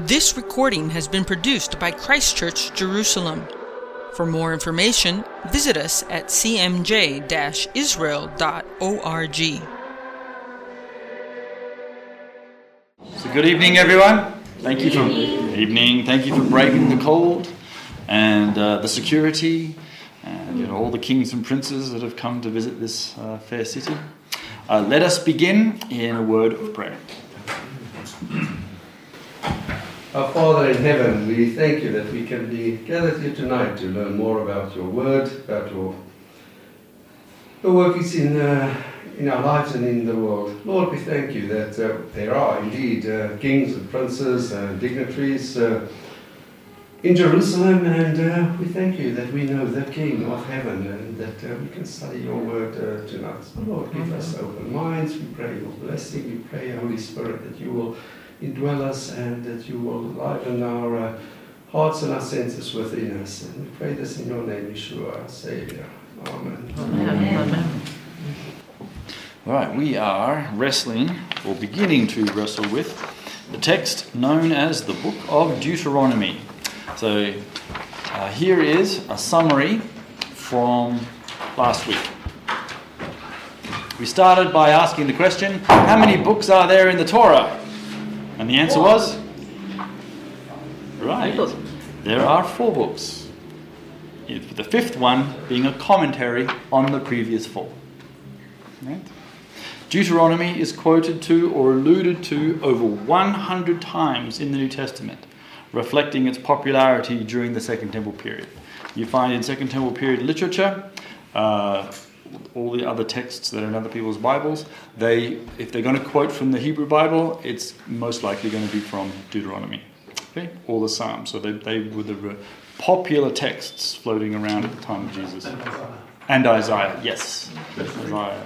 This recording has been produced by Christ Church Jerusalem. For more information, visit us at cmj israel.org. So good evening, everyone. Thank you for evening. Thank you for breaking the cold and uh, the security and you know, all the kings and princes that have come to visit this uh, fair city. Uh, let us begin in a word of prayer. Our Father in heaven, we thank you that we can be gathered here tonight to learn more about your word, about your, your workings in, uh, in our lives and in the world. Lord, we thank you that uh, there are indeed uh, kings and princes and dignitaries uh, in Jerusalem, and uh, we thank you that we know the King of heaven and that uh, we can study your word tonight. So Lord, give us open minds. We pray your blessing. We pray, Holy Spirit, that you will indwell us and that you will liven our uh, hearts and our senses within us. And we pray this in your name, Yeshua, our Savior. Amen. Amen. Amen. All right, we are wrestling, or beginning to wrestle with, the text known as the Book of Deuteronomy. So uh, here is a summary from last week. We started by asking the question how many books are there in the Torah? And the answer was? Right. There are four books. The fifth one being a commentary on the previous four. Right? Deuteronomy is quoted to or alluded to over 100 times in the New Testament, reflecting its popularity during the Second Temple period. You find in Second Temple period literature uh, all the other texts that are in other people's Bibles, they, if they're going to quote from the Hebrew Bible, it's most likely going to be from Deuteronomy, okay, or the Psalms. So they, they were the popular texts floating around at the time of Jesus. And Isaiah, yes, Isaiah.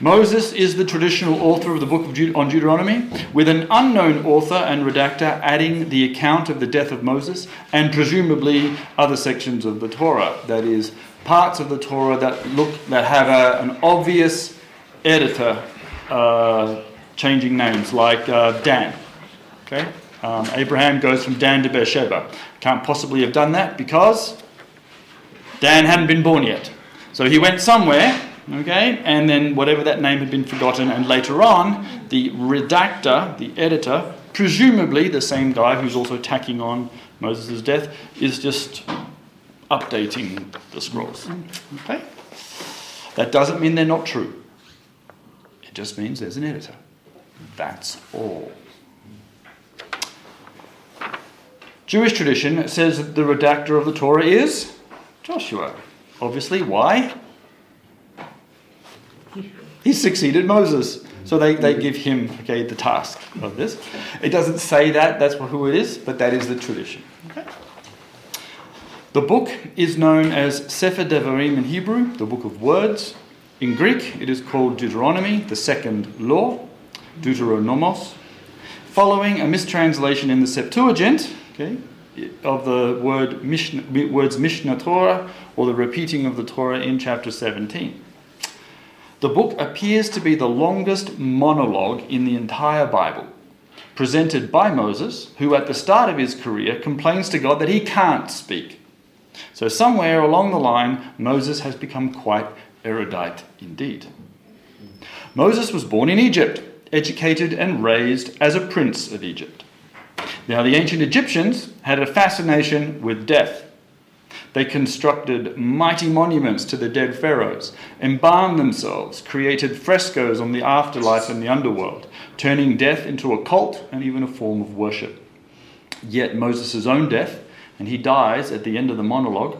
Moses is the traditional author of the book of Deut- on Deuteronomy, with an unknown author and redactor adding the account of the death of Moses and presumably other sections of the Torah, that is, parts of the Torah that look that have a, an obvious editor uh, changing names, like uh, Dan. Okay, um, Abraham goes from Dan to Beersheba. Can't possibly have done that because Dan hadn't been born yet. So he went somewhere, okay, and then whatever that name had been forgotten, and later on, the redactor, the editor, presumably the same guy who's also tacking on Moses' death, is just updating the scrolls. Okay? That doesn't mean they're not true. It just means there's an editor. That's all. Jewish tradition says that the redactor of the Torah is Joshua. Obviously, why? He succeeded Moses. So they, they give him okay, the task of this. It doesn't say that, that's who it is, but that is the tradition. Okay? The book is known as Sefer Devarim in Hebrew, the book of words. In Greek, it is called Deuteronomy, the second law, Deuteronomos. Following a mistranslation in the Septuagint, okay, of the word Mishnah, words Mishnah Torah, or the repeating of the Torah in chapter 17. The book appears to be the longest monologue in the entire Bible, presented by Moses, who at the start of his career complains to God that he can't speak. So, somewhere along the line, Moses has become quite erudite indeed. Moses was born in Egypt, educated and raised as a prince of Egypt. Now, the ancient Egyptians had a fascination with death. They constructed mighty monuments to the dead pharaohs, embalmed themselves, created frescoes on the afterlife and the underworld, turning death into a cult and even a form of worship. Yet Moses' own death and he dies at the end of the monologue,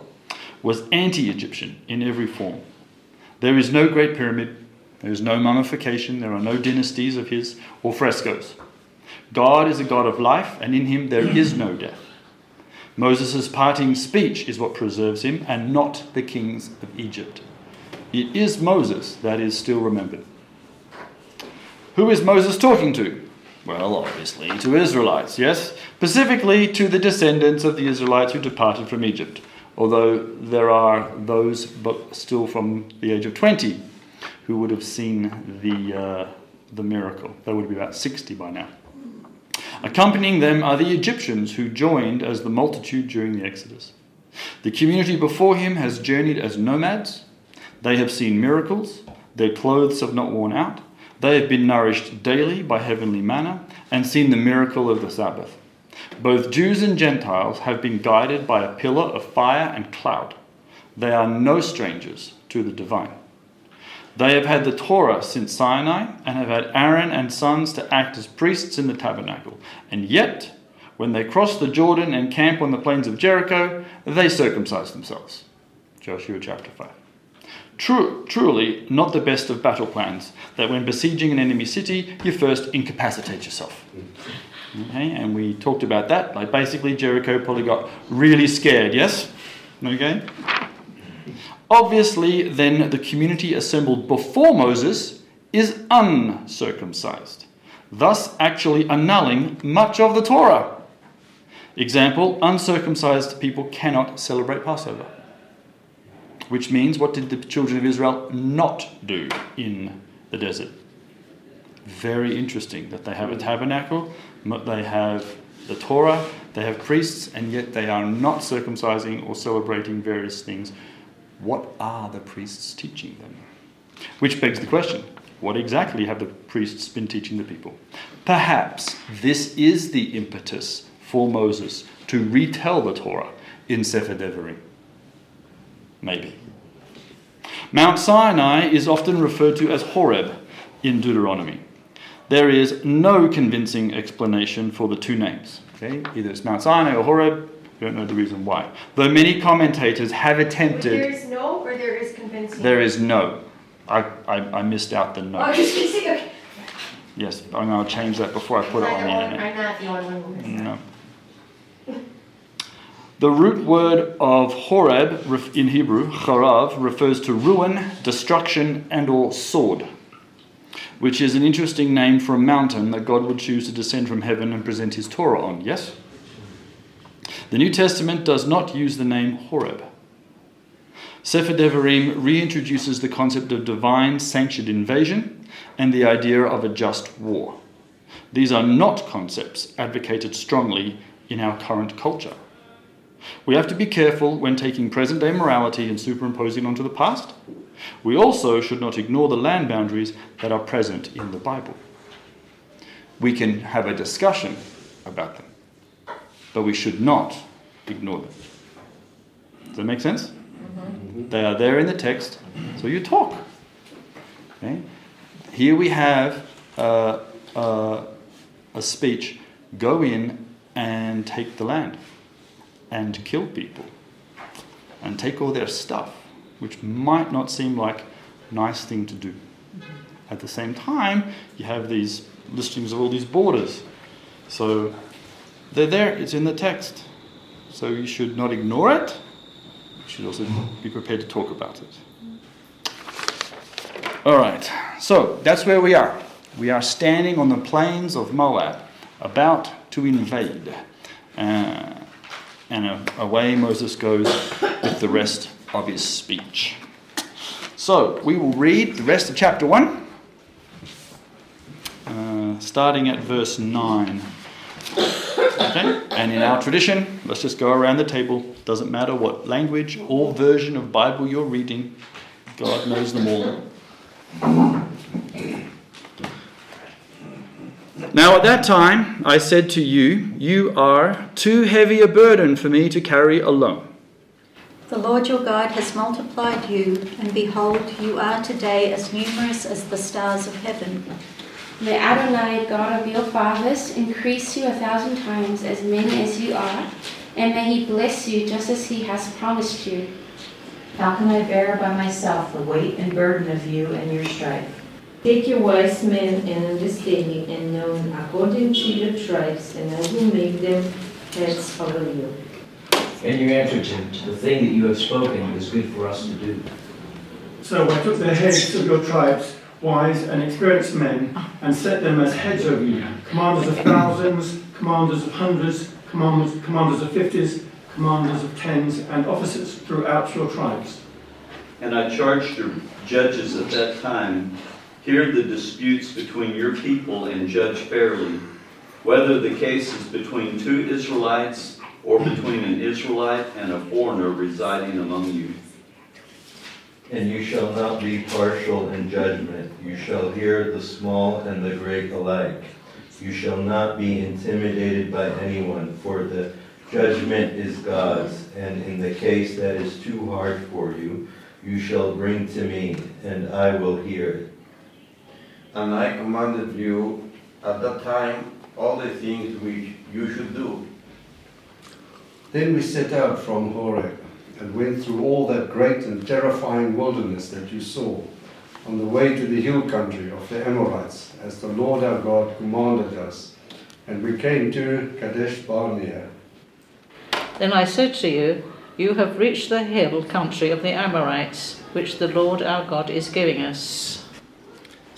was anti Egyptian in every form. There is no Great Pyramid, there is no mummification, there are no dynasties of his or frescoes. God is a God of life, and in him there is no death. Moses' parting speech is what preserves him, and not the kings of Egypt. It is Moses that is still remembered. Who is Moses talking to? Well, obviously to Israelites, yes? Specifically to the descendants of the Israelites who departed from Egypt, although there are those but still from the age of 20 who would have seen the, uh, the miracle. They would be about 60 by now. Accompanying them are the Egyptians who joined as the multitude during the Exodus. The community before him has journeyed as nomads. They have seen miracles. Their clothes have not worn out. They have been nourished daily by heavenly manna and seen the miracle of the Sabbath. Both Jews and Gentiles have been guided by a pillar of fire and cloud. They are no strangers to the divine. They have had the Torah since Sinai and have had Aaron and sons to act as priests in the tabernacle. And yet, when they cross the Jordan and camp on the plains of Jericho, they circumcise themselves. Joshua chapter 5. True, truly, not the best of battle plans, that when besieging an enemy city, you first incapacitate yourself. Okay, and we talked about that. Like basically, Jericho probably got really scared, yes? Okay? Obviously, then the community assembled before Moses is uncircumcised, thus actually annulling much of the Torah. Example uncircumcised people cannot celebrate Passover. Which means, what did the children of Israel not do in the desert? Very interesting that they have a tabernacle, they have the Torah, they have priests, and yet they are not circumcising or celebrating various things what are the priests teaching them? Which begs the question what exactly have the priests been teaching the people? Perhaps this is the impetus for Moses to retell the Torah in Sefer Devarim. Maybe. Mount Sinai is often referred to as Horeb in Deuteronomy. There is no convincing explanation for the two names. Okay? Either it's Mount Sinai or Horeb, We don't know the reason why. Though many commentators have attempted. There is no, or there is convincing. There is no. I, I, I missed out the no. Oh, just okay. Yes, I'm going to change that before I put it on the I'm internet. not the only one who missed No. The root word of Horeb in Hebrew, charav, refers to ruin, destruction, and or sword, which is an interesting name for a mountain that God would choose to descend from heaven and present his Torah on. Yes? The New Testament does not use the name Horeb. Sefer Devarim reintroduces the concept of divine sanctioned invasion and the idea of a just war. These are not concepts advocated strongly in our current culture. We have to be careful when taking present day morality and superimposing onto the past. We also should not ignore the land boundaries that are present in the Bible. We can have a discussion about them, but we should not ignore them. Does that make sense? Mm-hmm. They are there in the text, so you talk. Okay? Here we have uh, uh, a speech go in and take the land and kill people and take all their stuff, which might not seem like a nice thing to do. At the same time, you have these listings of all these borders. So they're there, it's in the text. So you should not ignore it. You should also be prepared to talk about it. All right, so that's where we are. We are standing on the plains of Moab, about to invade. Uh, and away Moses goes with the rest of his speech. So we will read the rest of chapter 1, uh, starting at verse 9. Okay? And in our tradition, let's just go around the table. Doesn't matter what language or version of Bible you're reading, God knows them all. Now at that time I said to you, You are too heavy a burden for me to carry alone. The Lord your God has multiplied you, and behold, you are today as numerous as the stars of heaven. May Adonai, God of your fathers, increase you a thousand times as many as you are, and may he bless you just as he has promised you. How can I bear by myself the weight and burden of you and your strife? Take your wise men and understanding and known according to your tribes, and I will make them heads over you. And you answered him, The thing that you have spoken is good for us to do. So I took the heads of your tribes, wise and experienced men, and set them as heads over you, commanders of thousands, commanders of hundreds, commanders, commanders of fifties, commanders of tens, and officers throughout your tribes. And I charged the judges at that time Hear the disputes between your people and judge fairly. whether the case is between two Israelites or between an Israelite and a foreigner residing among you. And you shall not be partial in judgment. You shall hear the small and the great alike. You shall not be intimidated by anyone, for the judgment is God's. And in the case that is too hard for you, you shall bring to me, and I will hear it. And I commanded you at that time all the things which you should do. Then we set out from Horeb and went through all that great and terrifying wilderness that you saw on the way to the hill country of the Amorites, as the Lord our God commanded us. And we came to Kadesh Barnea. Then I said to you, You have reached the hill country of the Amorites, which the Lord our God is giving us.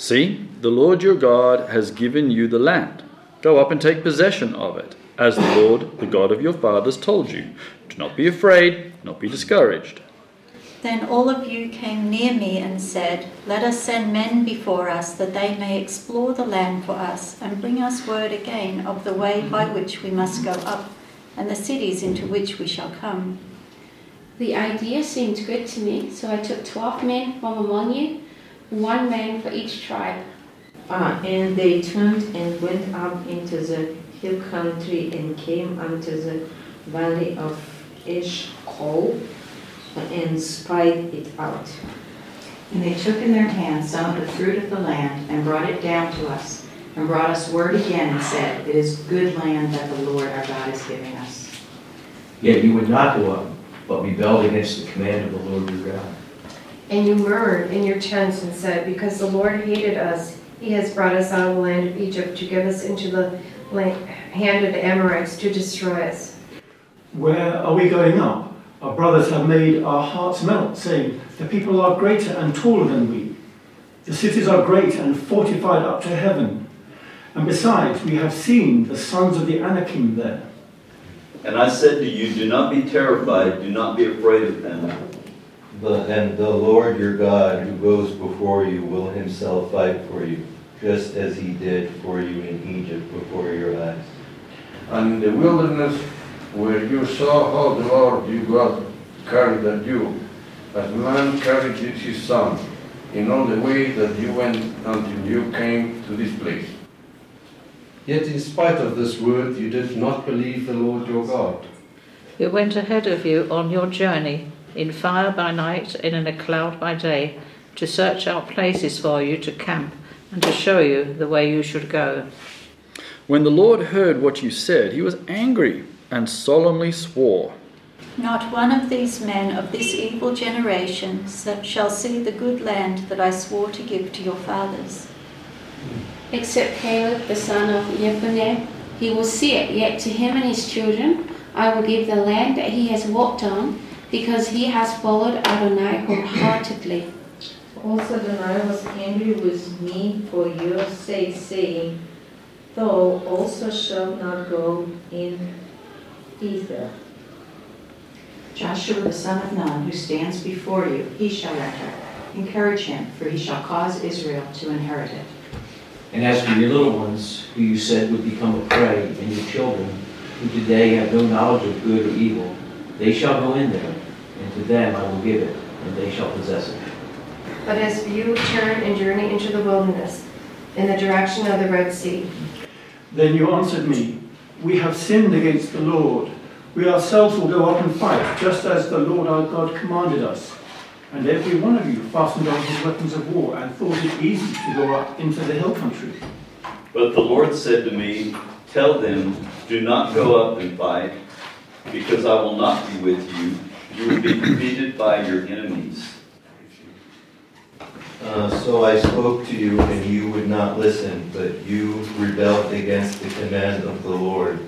See, the Lord your God has given you the land. Go up and take possession of it, as the Lord, the God of your fathers, told you. Do not be afraid, not be discouraged. Then all of you came near me and said, Let us send men before us, that they may explore the land for us, and bring us word again of the way by which we must go up, and the cities into which we shall come. The idea seemed good to me, so I took twelve men from among you, one man for each tribe. Ah, and they turned and went up into the hill country and came unto the valley of Eshcol and spied it out. And they took in their hands some of the fruit of the land and brought it down to us, and brought us word again and said, It is good land that the Lord our God is giving us. Yet you would not go up, but rebelled against the command of the Lord your God. And you murmured in your tents and said, Because the Lord hated us, he has brought us out of the land of Egypt to give us into the land, hand of the Amorites to destroy us. Where are we going up? Our brothers have made our hearts melt, saying, The people are greater and taller than we. The cities are great and fortified up to heaven. And besides, we have seen the sons of the Anakim there. And I said to you, Do not be terrified, do not be afraid of them. The, and the Lord your God, who goes before you, will himself fight for you, just as he did for you in Egypt before your eyes. And in the wilderness, where you saw how the Lord your God carried at you, as man carried his son, in all the way that you went until you came to this place. Yet, in spite of this word, you did not believe the Lord your God. Who went ahead of you on your journey, in fire by night and in a cloud by day, to search out places for you to camp and to show you the way you should go. When the Lord heard what you said, he was angry and solemnly swore. Not one of these men of this evil generation shall see the good land that I swore to give to your fathers. Except Caleb the son of Jephunneh, he will see it, yet to him and his children I will give the land that he has walked on, because he has followed Adonai wholeheartedly. Also Adonai was angry with me for your sake, saying, Thou also shalt not go in either. Joshua the son of Nun, who stands before you, he shall enter. Encourage him, for he shall cause Israel to inherit it. And as for your little ones, who you said would become a prey, and your children, who today have no knowledge of good or evil, they shall go in there, and to them I will give it, and they shall possess it. But as for you, turn and journey into the wilderness, in the direction of the Red Sea. Then you answered me, We have sinned against the Lord. We ourselves will go up and fight, just as the Lord our God commanded us. And every one of you fastened on his weapons of war and thought it easy to go up into the hill country. But the Lord said to me, Tell them, Do not go up and fight, because I will not be with you. You will be defeated by your enemies. Uh, so I spoke to you, and you would not listen, but you rebelled against the command of the Lord,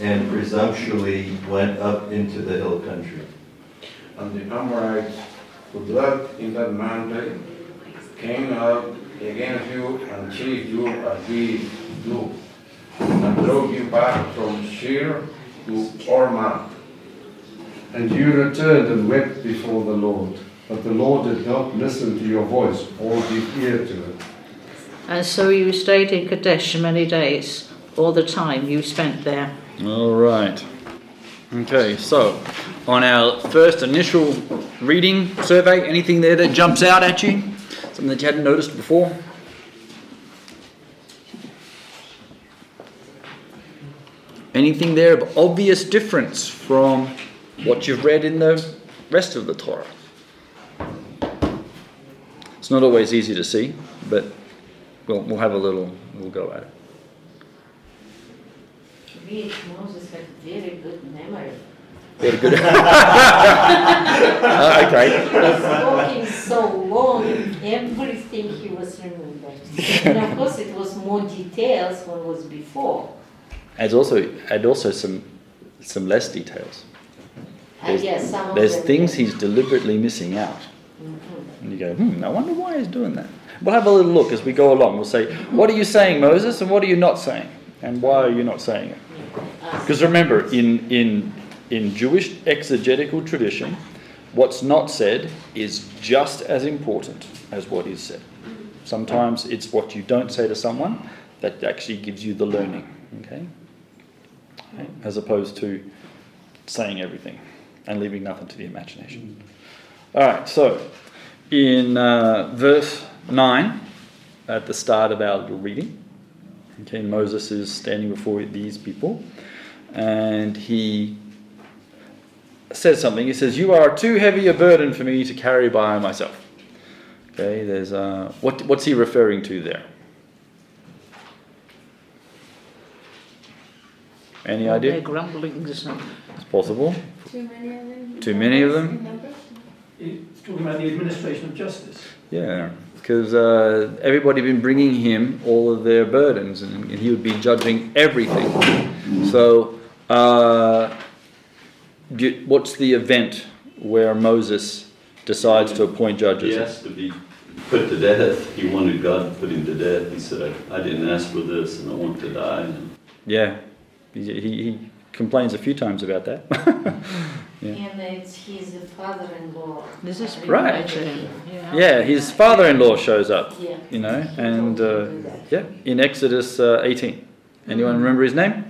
and presumptuously went up into the hill country. And the Amorites who dwelt in that mountain came up against you and chased you as we do, and drove you back from Seir to Hormah. And you returned and wept before the Lord. But the Lord did not listen to your voice or give ear to it. And so you stayed in Kadesh many days. all the time you spent there. All right. Okay, so on our first initial reading survey, anything there that jumps out at you? Something that you hadn't noticed before? Anything there of obvious difference from what you've read in the rest of the Torah? It's not always easy to see, but we'll, we'll have a little, we'll go at it. Moses had very good memory. Very good. Uh, okay. He spoke so long, everything he was remembering. and of course, it was more details than was before. Adds also add also some some less details. There's, guess some there's things he's deliberately missing out, Mhm. and you go, hmm, I wonder why he's doing that. We'll have a little look as we go along. We'll say, what are you saying, Moses, and what are you not saying, and why are you not saying it? Because remember, in in in Jewish exegetical tradition, what's not said is just as important as what is said. Sometimes it's what you don't say to someone that actually gives you the learning? Okay? As opposed to saying everything and leaving nothing to the imagination. All right, so in uh, verse 9, at the start of our little reading, okay, Moses is standing before these people and he says something. He says, You are too heavy a burden for me to carry by myself. Okay, there's uh, what, what's he referring to there? Any All idea? Their grumblings and It's possible. Too many of them. Too many of them? It's talking about the administration of justice. Yeah, because uh, everybody had been bringing him all of their burdens, and, and he would be judging everything. So, uh, do- what's the event where Moses decides to appoint judges? He has to be put to death. He wanted God to put him to death. He said, I, I didn't ask for this and I want to die. And Yeah, he, he, he complains a few times about that. yeah. And it's his father-in-law. This is Right. Yeah. yeah, his father-in-law shows up. Yeah. You know, and uh, yeah, in Exodus uh, 18. Anyone remember his name?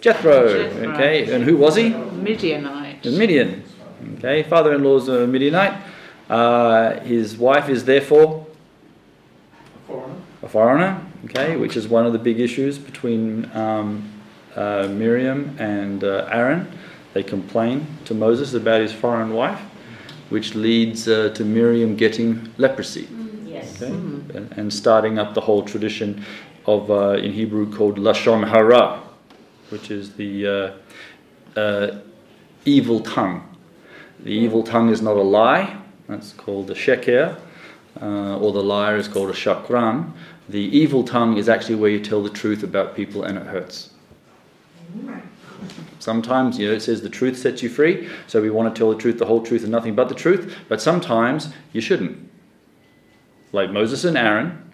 Jethro. Jethro. Okay, and who was he? Midianite. In Midian. Okay, father-in-law's a Midianite. Uh, his wife is therefore a Foreigner. a foreigner. Okay, which is one of the big issues between um, uh, Miriam and uh, Aaron. They complain to Moses about his foreign wife, which leads uh, to Miriam getting leprosy. Yes. Okay? And, and starting up the whole tradition of, uh, in Hebrew, called Lashon Hara, which is the uh, uh, evil tongue. The evil tongue is not a lie, that's called a sheker, uh, or the liar is called a shakran. The evil tongue is actually where you tell the truth about people and it hurts. Sometimes, you know, it says the truth sets you free, so we want to tell the truth, the whole truth, and nothing but the truth, but sometimes you shouldn't. Like Moses and Aaron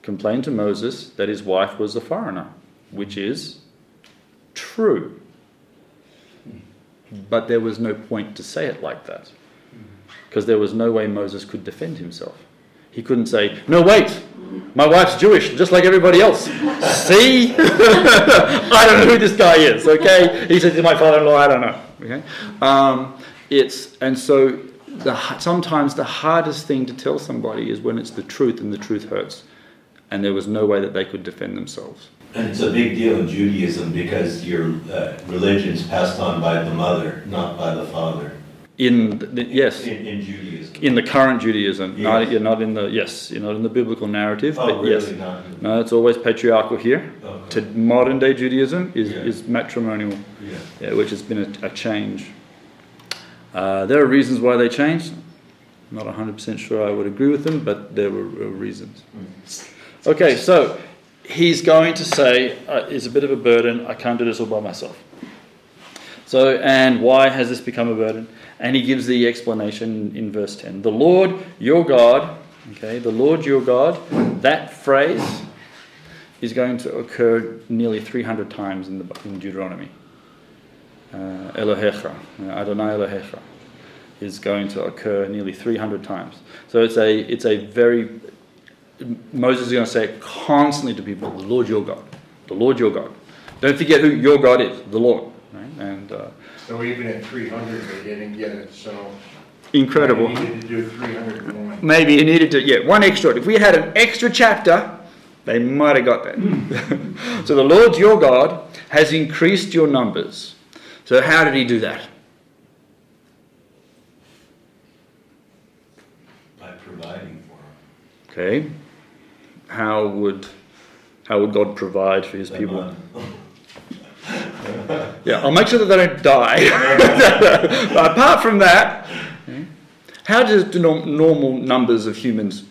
complained to Moses that his wife was a foreigner, which is true. But there was no point to say it like that, because there was no way Moses could defend himself. He couldn't say, No, wait, my wife's Jewish, just like everybody else. See? I don't know who this guy is, okay? He says, he's My father in law, I don't know. Okay? Um, it's, and so the, sometimes the hardest thing to tell somebody is when it's the truth and the truth hurts. And there was no way that they could defend themselves. And it's a big deal in Judaism because your uh, religion's passed on by the mother, not by the father. In the, yes, In, in Judaism. in the current Judaism, not, you're not in the yes, you're not in the biblical narrative, Oh, but really? yes, Not no, it's always patriarchal here. Okay. To modern day Judaism is, Yeah. is matrimonial, Yeah. yeah, which has been a, a change. Uh, there are reasons why they changed. Not 100% sure I would agree with them, but there were, reasons. Okay, so he's going to say, uh, it's a bit of a burden, I can't do this all by myself. So, and why has this become a burden? And he gives the explanation in verse 10. The Lord your God, okay, the Lord your God, that phrase is going to occur nearly 300 times in, the, in Deuteronomy. Uh, Elohecha, uh, Adonai Elohecha, is going to occur nearly 300 times. So it's a, it's a very, Moses is going to say it constantly to people, the Lord your God. The Lord your God. Don't forget who your God is, the Lord. Right? And uh, So even at three hundred, they didn't get it, so. incredible. We needed to do three hundred and one. Maybe you needed to, yeah, one extra. If we had an extra chapter, they might have got that. so the Lord your God has increased your numbers. So how did he do that? By providing for them. Okay. How would how would God provide for his them. people? Yeah, I'll make sure that they don't die. but apart from that, how does do norm- normal numbers of humans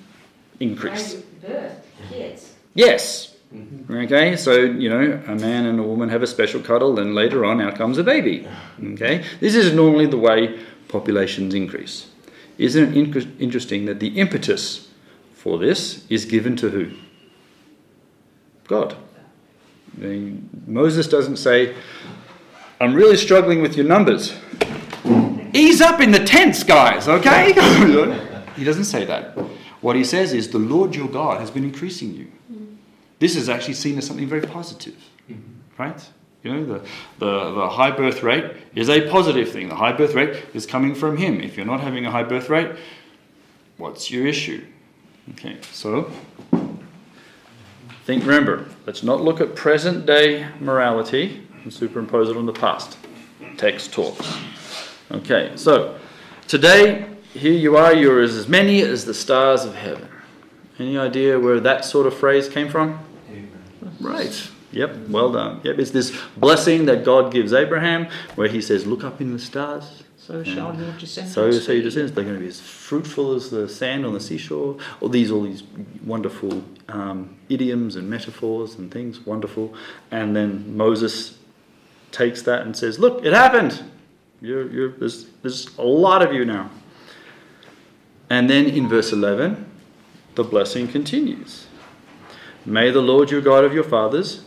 increase? Birth, kids. Yes. Mm-hmm. Okay, so you know, a man and a woman have a special cuddle, and later on, out comes a baby. Okay, this is normally the way populations increase. Isn't it inc- interesting that the impetus for this is given to who? God. The- Moses doesn't say, I'm really struggling with your numbers. Ease up in the tents, guys, okay? he doesn't say that. What he says is, The Lord your God has been increasing you. This is actually seen as something very positive, right? You know, the, the, the high birth rate is a positive thing. The high birth rate is coming from him. If you're not having a high birth rate, what's your issue? Okay, so think, remember, let's not look at present day morality and superimpose it on the past. Text talks. Okay, so today, here you are, you're as many as the stars of heaven. Any idea where that sort of phrase came from? Right. Yep, well done. Yep, it's this blessing that God gives Abraham where he says, Look up in the stars. So shall your descendants So say your descendants, they're going to be as fruitful as the sand on the seashore. All these, all these wonderful um, idioms and metaphors and things, wonderful. And then Moses takes that and says, "Look, it happened. You're, you're, there's, there's a lot of you now." And then in verse eleven, the blessing continues. May the Lord your God of your fathers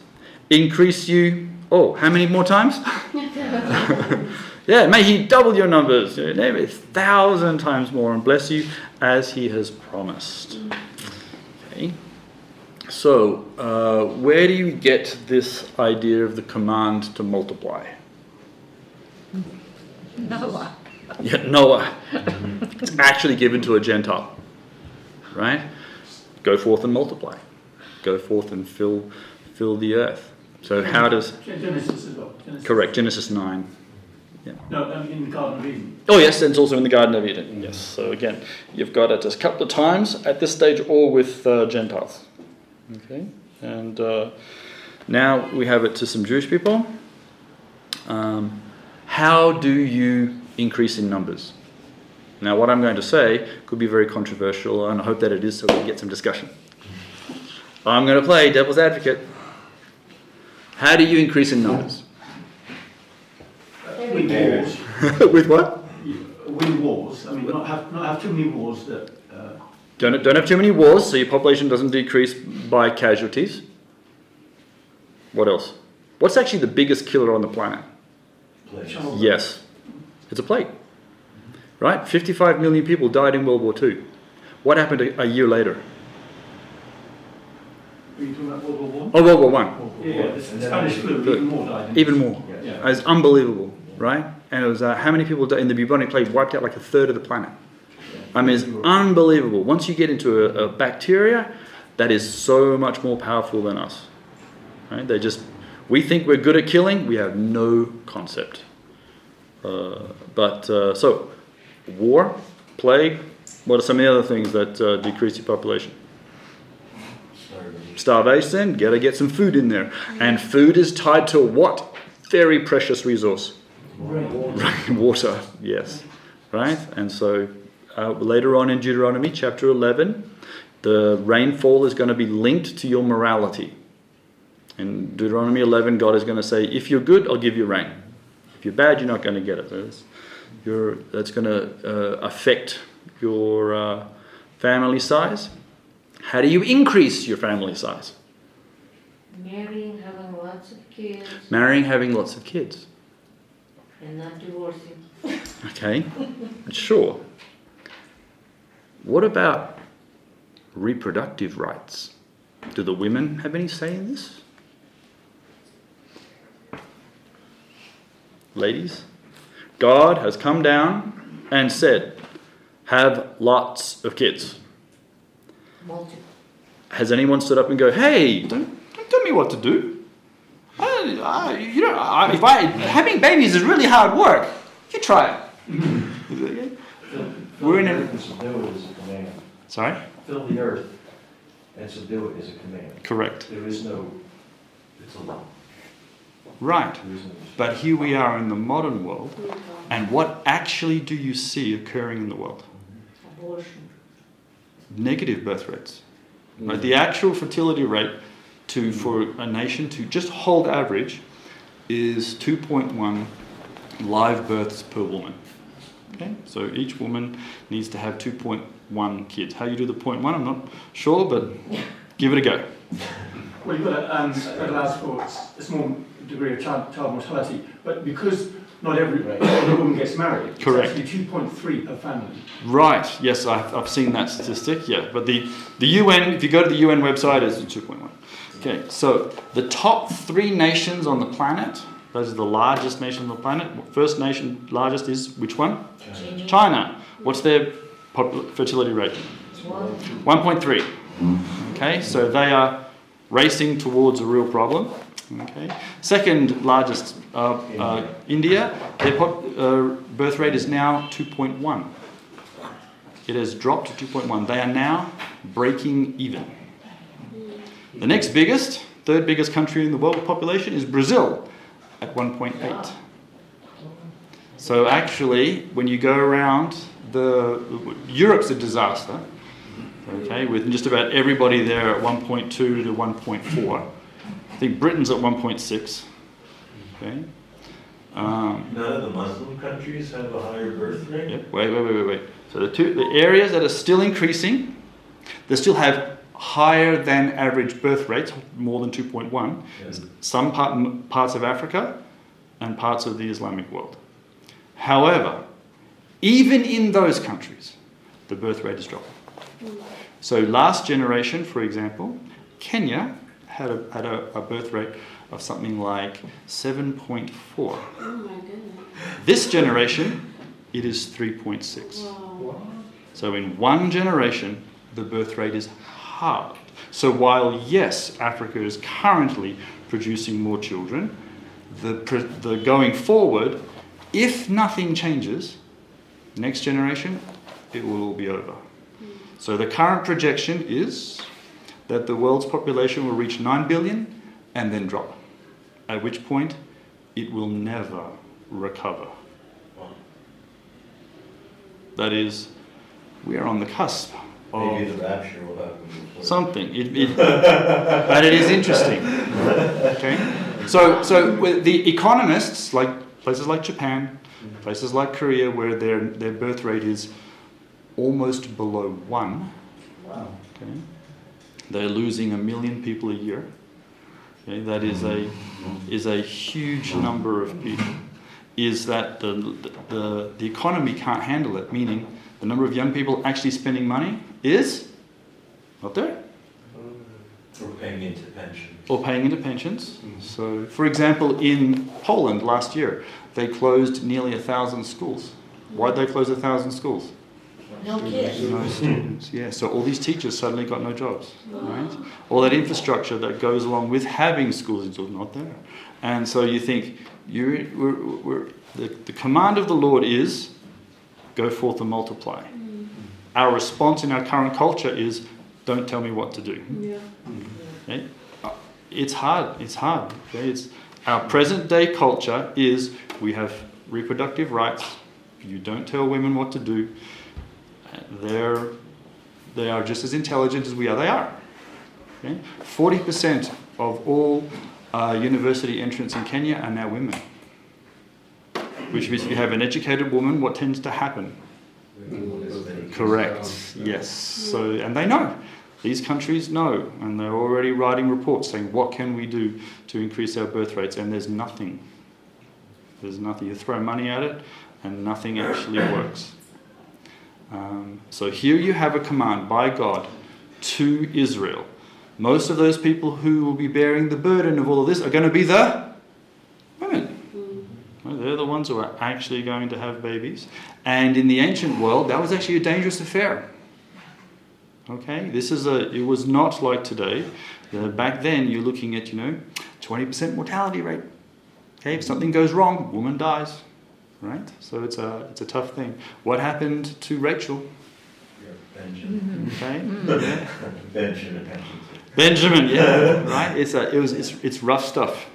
increase you. Oh, how many more times? Yeah, may he double your numbers, you know, maybe a thousand times more, and bless you as he has promised. Okay. So, uh, where do you get this idea of the command to multiply? Noah. Yeah, Noah. it's actually given to a Gentile, right? Go forth and multiply. Go forth and fill fill the earth. So, how does Genesis as well. Genesis. correct Genesis nine? No, um, in the Garden of Eden. Oh, yes, and it's also in the Garden of Eden. Yes. So again, you've got it a couple of times at this stage, all with uh, Gentiles. Okay. And uh, now we have it to some Jewish people. Um, how do you increase in numbers? Now, what I'm going to say could be very controversial, and I hope that it is so we can get some discussion. I'm going to play devil's advocate. How do you increase in numbers? Win wars. with what? Win wars. I mean, not have not have too many wars that. Uh, Don't, don't have too many wars, so your population doesn't decrease by casualties. What else? What's actually the biggest killer on the planet? Childbirth. Yes, it's a plague. Right? 55 million people died in World War II. What happened a, a year later? Are you talking about World War One? Oh, World War One. Yeah, yeah, the Spanish flu. Even more died. Even more. Yeah. It's unbelievable, right? And it was uh, how many people died in the bubonic plague wiped out like a third of the planet. I mean, it's unbelievable. Once you get into a, a bacteria, that is so much more powerful than us. Right? They just, we think we're good at killing. We have no concept. Uh, but uh, so, war, plague. What are some of the other things that uh, decrease your population? Starvation. Got to get some food in there, and food is tied to what very precious resource? Rain, water. Yes, right. And so uh, later on in Deuteronomy chapter 11, the rainfall is going to be linked to your morality. In Deuteronomy 11, God is going to say, if you're good, I'll give you rain. If you're bad, you're not going to get it. That's, that's going to uh, affect your uh, family size. How do you increase your family size? Marrying, having lots of kids, Marrying, having lots of kids. And not divorcing. Okay, sure. What about reproductive rights? Do the women have any say in this? Ladies, God has come down and said, have lots of kids. Multiple. Has anyone stood up and go, hey, don't, don't tell me what to do? I, I, you know, I, if I, having babies is really hard work. You try it. We're in a, And subdue it is a command. sorry? Fill the earth and subdue it is a command. Correct. There is no, it's a law. Right. But here we are in the modern world, and what actually do you see occurring in the world? Abortion. Negative birth rates. Right? The actual fertility rate to for a nation to just hold average is 2.1 live births per woman. Okay, so each woman needs to have 2.1 kids. How you do the 0.1, I'm not sure, but give it a go. Well, you've got to, um, that allows for a small degree of child, child mortality, but because not every, every woman gets married, Correct. it's actually 2.3 per family. Right. Yes, I've, I've seen that statistic. Yeah, but the the UN, if you go to the UN website, it's 2.1. Okay, so the top three nations on the planet. Those are the largest nations on the planet. First nation largest is which one? China. China. What's their pop- fertility rate? 1.3. Okay, so they are racing towards a real problem. Okay. Second largest, uh, uh, India. Their pop, uh, birth rate is now 2.1. It has dropped to 2.1. They are now breaking even. The next biggest, third biggest country in the world population is Brazil at 1.8. So actually, when you go around, the Europe's a disaster. Okay, with just about everybody there at 1.2 to 1.4. I think Britain's at 1.6. Okay. Um, None of the Muslim countries have a higher birth rate? Yep. Wait, wait, wait, wait, wait. So the two, the areas that are still increasing, they still have higher than average birth rates, more than 2.1. Some part, parts of Africa and parts of the Islamic world. However, even in those countries, the birth rate is dropping. Mm. So last generation, for example, Kenya had a, had a, a birth rate of something like 7.4. Oh my goodness. This generation, it is 3.6. Wow. So in one generation, the birth rate is So while yes, Africa is currently producing more children, the, the going forward, if nothing changes, next generation, it will all be over. So the current projection is that the world's population will reach 9 billion and then drop. At which point, it will never recover. That is, we are on the cusp Maybe oh. the rapture will happen. something. It, it, but it is interesting. Okay, so so with the economists, like places like Japan, places like Korea, where their their birth rate is almost below one. Wow. Okay, they're losing a million people a year. Okay, that is a is a huge number of people. Is that the, the the economy can't handle it? Meaning, the number of young people actually spending money is not there Or paying into pension. or paying into pensions. Mm-hmm. So, for example, in Poland last year, they closed nearly a thousand schools. Why'd they close a thousand schools? No kids. No students. Yeah. So all these teachers suddenly got no jobs, right? All that infrastructure that goes along with having schools is not there, and so you think you we're, we're, the, the command of the Lord is go forth and multiply. Our response in our current culture is don't tell me what to do. Yeah. Okay? Uh, It's hard. It's hard. Okay? It's our present day culture is we have reproductive rights. You don't tell women what to do. They're they are just as intelligent as we are. They are. Okay? Forty percent of all uh, university entrants in Kenya are now women. Which means if you have an educated woman, what tends to happen? Correct. Yes. So, and they know. These countries know, and they're already writing reports saying, what can we do to increase our birth rates? And there's nothing. There's nothing. You throw money at it, and nothing actually works. Um, so here you have a command by God to Israel. Most of those people who will be bearing the burden of all of this are going to be the they're the ones who are actually going to have babies. And in the ancient world, that was actually a dangerous affair. Okay, this is a. It was not like today. Uh, back then, you're looking at you know, 20% mortality rate. Okay, if something goes wrong, woman dies. Right. So it's a it's a tough thing. What happened to Rachel? Benjamin. Okay. Yeah. Benjamin. Benjamin, yeah, right. It's a, it was it's, it's rough stuff,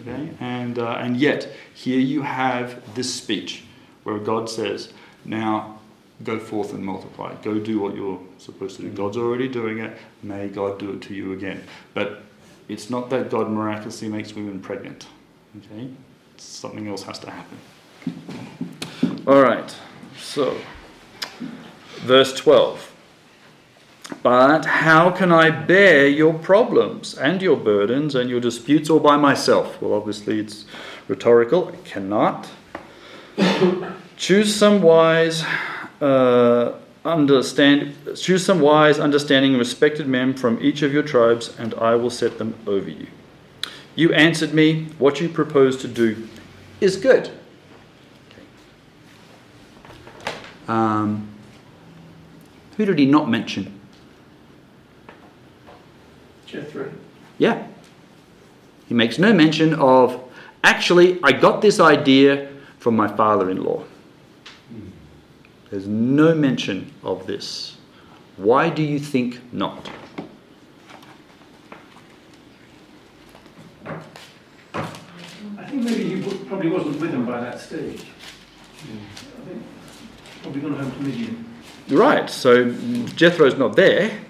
okay. And uh, and yet here you have this speech where God says, "Now go forth and multiply. Go do what you're supposed to do. God's already doing it. May God do it to you again." But it's not that God miraculously makes women pregnant. Okay, something else has to happen. All right. So, verse twelve. But how can I bear your problems and your burdens and your disputes all by myself? Well, obviously, it's rhetorical. I cannot. choose some wise, uh, understand. Choose some wise, understanding, respected men from each of your tribes, and I will set them over you. You answered me. What you propose to do is good. Um, who did he not mention? Jethro. Yeah. He makes no mention of, actually, I got this idea from my father in law. There's no mention of this. Why do you think not? I think maybe he probably wasn't with them by that stage. I think probably gone home to Midian. Right, so Jethro's not there,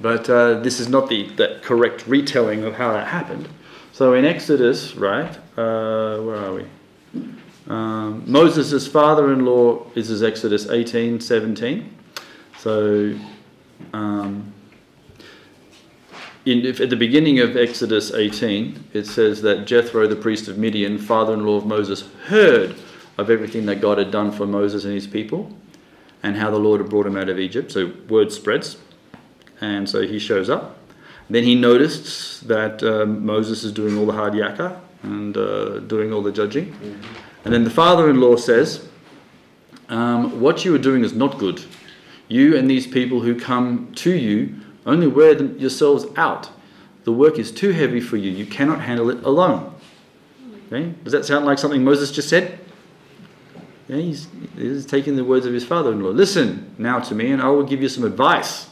but uh, this is not the, the correct retelling of how that happened. So in Exodus, right, uh, where are we? Um, Moses' father in law is as Exodus 18 17. So um, in, at the beginning of Exodus 18, it says that Jethro, the priest of Midian, father in law of Moses, heard of everything that God had done for Moses and his people and how the Lord had brought him out of Egypt. So word spreads. And so he shows up. Then he noticed that um, Moses is doing all the hard yakka and uh, doing all the judging. And then the father in law says, um, What you are doing is not good. You and these people who come to you only wear them yourselves out. The work is too heavy for you. You cannot handle it alone. Okay? Does that sound like something Moses just said? Yeah, he's, he's taking the words of his father in law. Listen now to me, and I will give you some advice.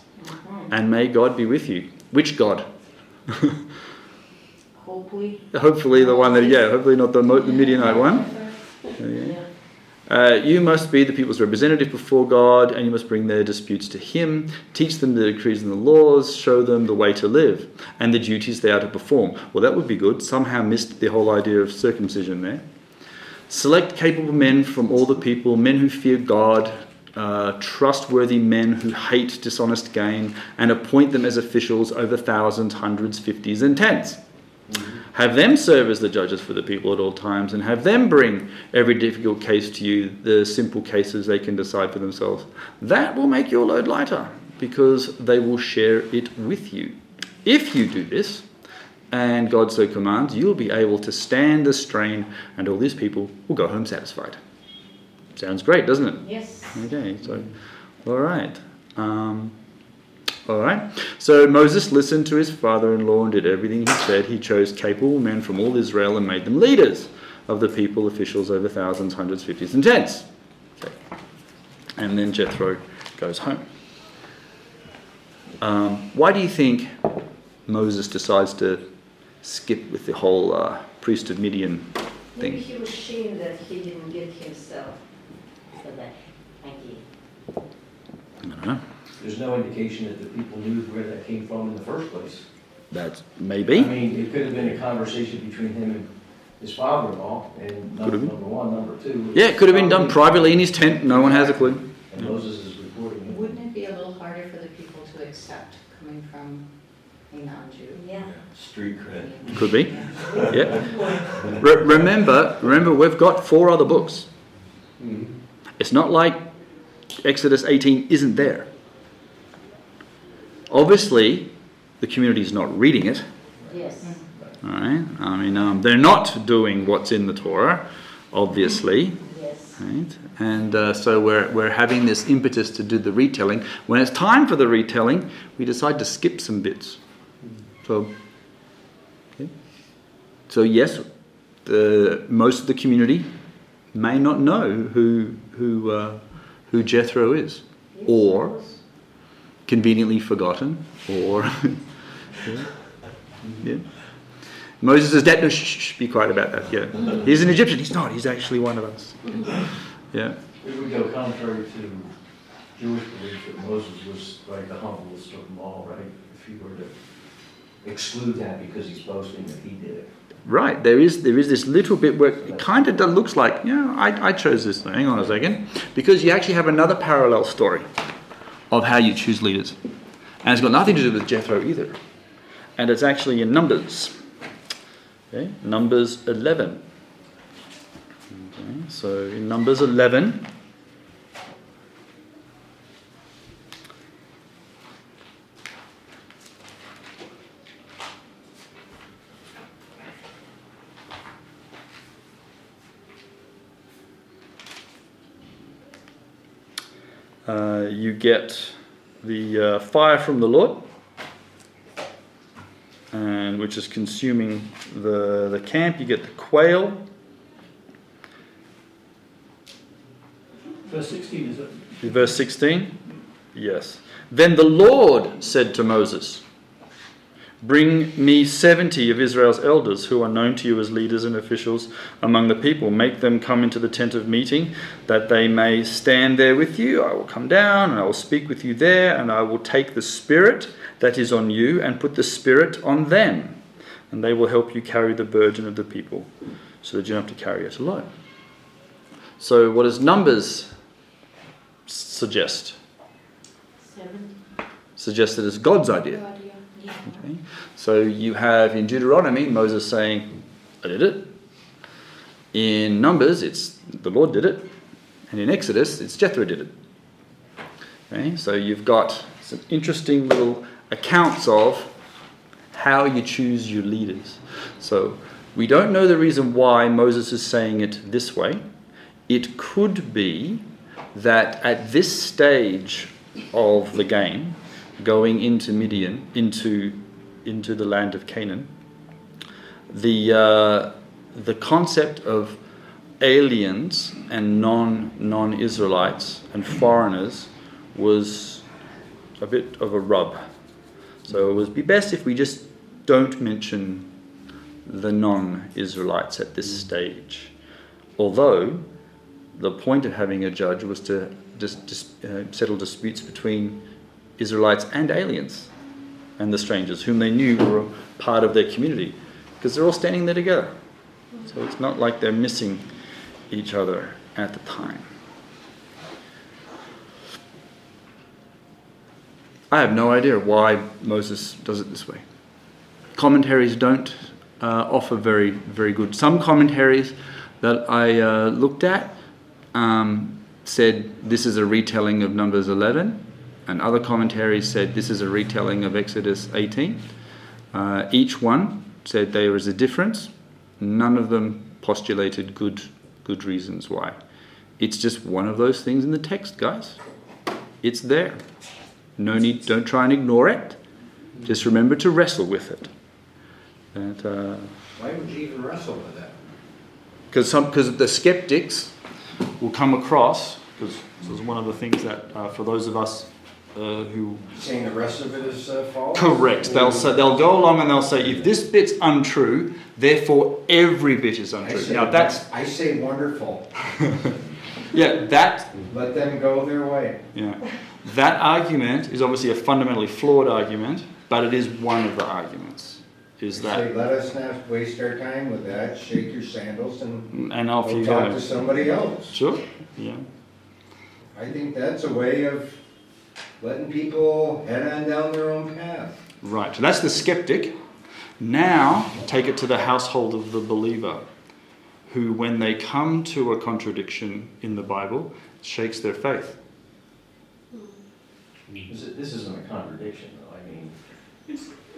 And may God be with you. Which God? Hopefully. Hopefully, the one that, yeah, hopefully not the, Midianite one. Yeah. Uh, you must be the people's representative before God, and you must bring their disputes to Him. Teach them the decrees and the laws, show them the way to live, and the duties they are to perform. Well, that would be good. Somehow missed the whole idea of circumcision there. Select capable men from all the people, men who fear God, uh, trustworthy men who hate dishonest gain, and appoint them as officials over thousands, hundreds, fifties, and tens. Have them serve as the judges for the people at all times, and have them bring every difficult case to you, the simple cases they can decide for themselves. That will make your load lighter, because they will share it with you. If you do this, and God so commands, you'll be able to stand the strain, and all these people will go home satisfied. Sounds great, doesn't it? Yes. Okay, so, all right. Um, all right. So Moses listened to his father in law and did everything he said. He chose capable men from all Israel and made them leaders of the people, officials over thousands, hundreds, fifties, and tens. Okay. And then Jethro goes home. Um, why do you think Moses decides to skip with the whole uh, priest of Midian thing? Maybe he was ashamed that he didn't get himself for that idea. I don't know. There's no indication that the people knew where that came from in the first place. That's maybe. I mean, it could have been a conversation between him and his father-in-law, and number, number one, number two. Yeah, it could have been done privately in his tent. No one has a clue. And Moses is reporting it. Wouldn't it be a little harder for the people to accept coming from a non-Jew? Yeah. Street cred. Could be. Yeah. Re- remember, remember, we've got four other books. Mm-hmm. It's not like Exodus 18 isn't there. Obviously, the community is not reading it. Yes. All right. I mean, um, they're not doing what's in the Torah. obviously. Yes. Right? And uh, so we're, we're having this impetus to do the retelling. When it's time for the retelling, we decide to skip some bits. So, okay. so yes, the, most of the community may not know who, who, uh, who Jethro is, or conveniently forgotten, or. yeah. yeah. Moses says, Dad, no, shh, shh, shh, be quiet about that. Yeah. He's an Egyptian. He's not. He's actually one of us. Yeah. It would go contrary to Jewish belief that Moses was like the humblest of them all, right? If you were to exclude that because he's boasting that he did it. Right. There is there is this little bit where it kind of looks like, yeah, I, I chose this. Hang on a second. Because you actually have another parallel story of how you choose leaders. And it's got nothing to do with Jethro either. And it's actually in Numbers. Okay, Numbers 11. Okay, so in Numbers 11, uh, you get the uh, fire from the Lord and which is consuming the, the camp. You get the quail. Verse 16, is it? Verse 16? Yes. Then the Lord said to Moses, Bring me 70 of Israel's elders who are known to you as leaders and officials among the people. Make them come into the tent of meeting that they may stand there with you. I will come down and I will speak with you there, and I will take the Spirit that is on you and put the Spirit on them. And they will help you carry the burden of the people so that you don't have to carry it alone. So, what does Numbers suggest? Seven. Suggest that it's God's idea. Okay. So you have in Deuteronomy Moses saying, I did it. In Numbers, it's the Lord did it. And in Exodus, it's Jethro did it. Okay. So you've got some interesting little accounts of how you choose your leaders. So we don't know the reason why Moses is saying it this way. It could be that at this stage of the game, going into Midian, into, into the land of Canaan, the, uh, the concept of aliens and non, non-Israelites and foreigners was a bit of a rub. So it would be best if we just don't mention the non-Israelites at this stage. Although the point of having a judge was to just, just uh, settle disputes between Israelites and aliens and the strangers, whom they knew were part of their community, because they're all standing there together. So it's not like they're missing each other at the time. I have no idea why Moses does it this way. Commentaries don't uh, offer very, very good. Some commentaries that I uh, looked at um, said this is a retelling of Numbers 11, and other commentaries said this is a retelling of Exodus 18. Uh, each one said there is a difference. None of them postulated good, good reasons why. It's just one of those things in the text, guys. It's there. No need. Don't try and ignore it. Just remember to wrestle with it. That, uh, Why would you even wrestle with that? because some because the skeptics will come across because this is one of the things that uh, for those of us uh, who Saying the rest of it is uh, false? correct they'll say they'll go along and they'll say if this bit's untrue therefore every bit is untrue say, now that's I say wonderful. yeah that Let them go their way. yeah that argument is obviously a fundamentally flawed argument but it is one of the arguments is I say, that let us not waste our time with that. Shake your sandals and and off go you talk go to somebody else. sure yeah I think that's a way of letting people head on down their own path. Right, so that's the skeptic. Now, take it to the household of the believer, who, when they come to a contradiction in the Bible, shakes their faith. This is- this isn't a contradiction, though, I mean.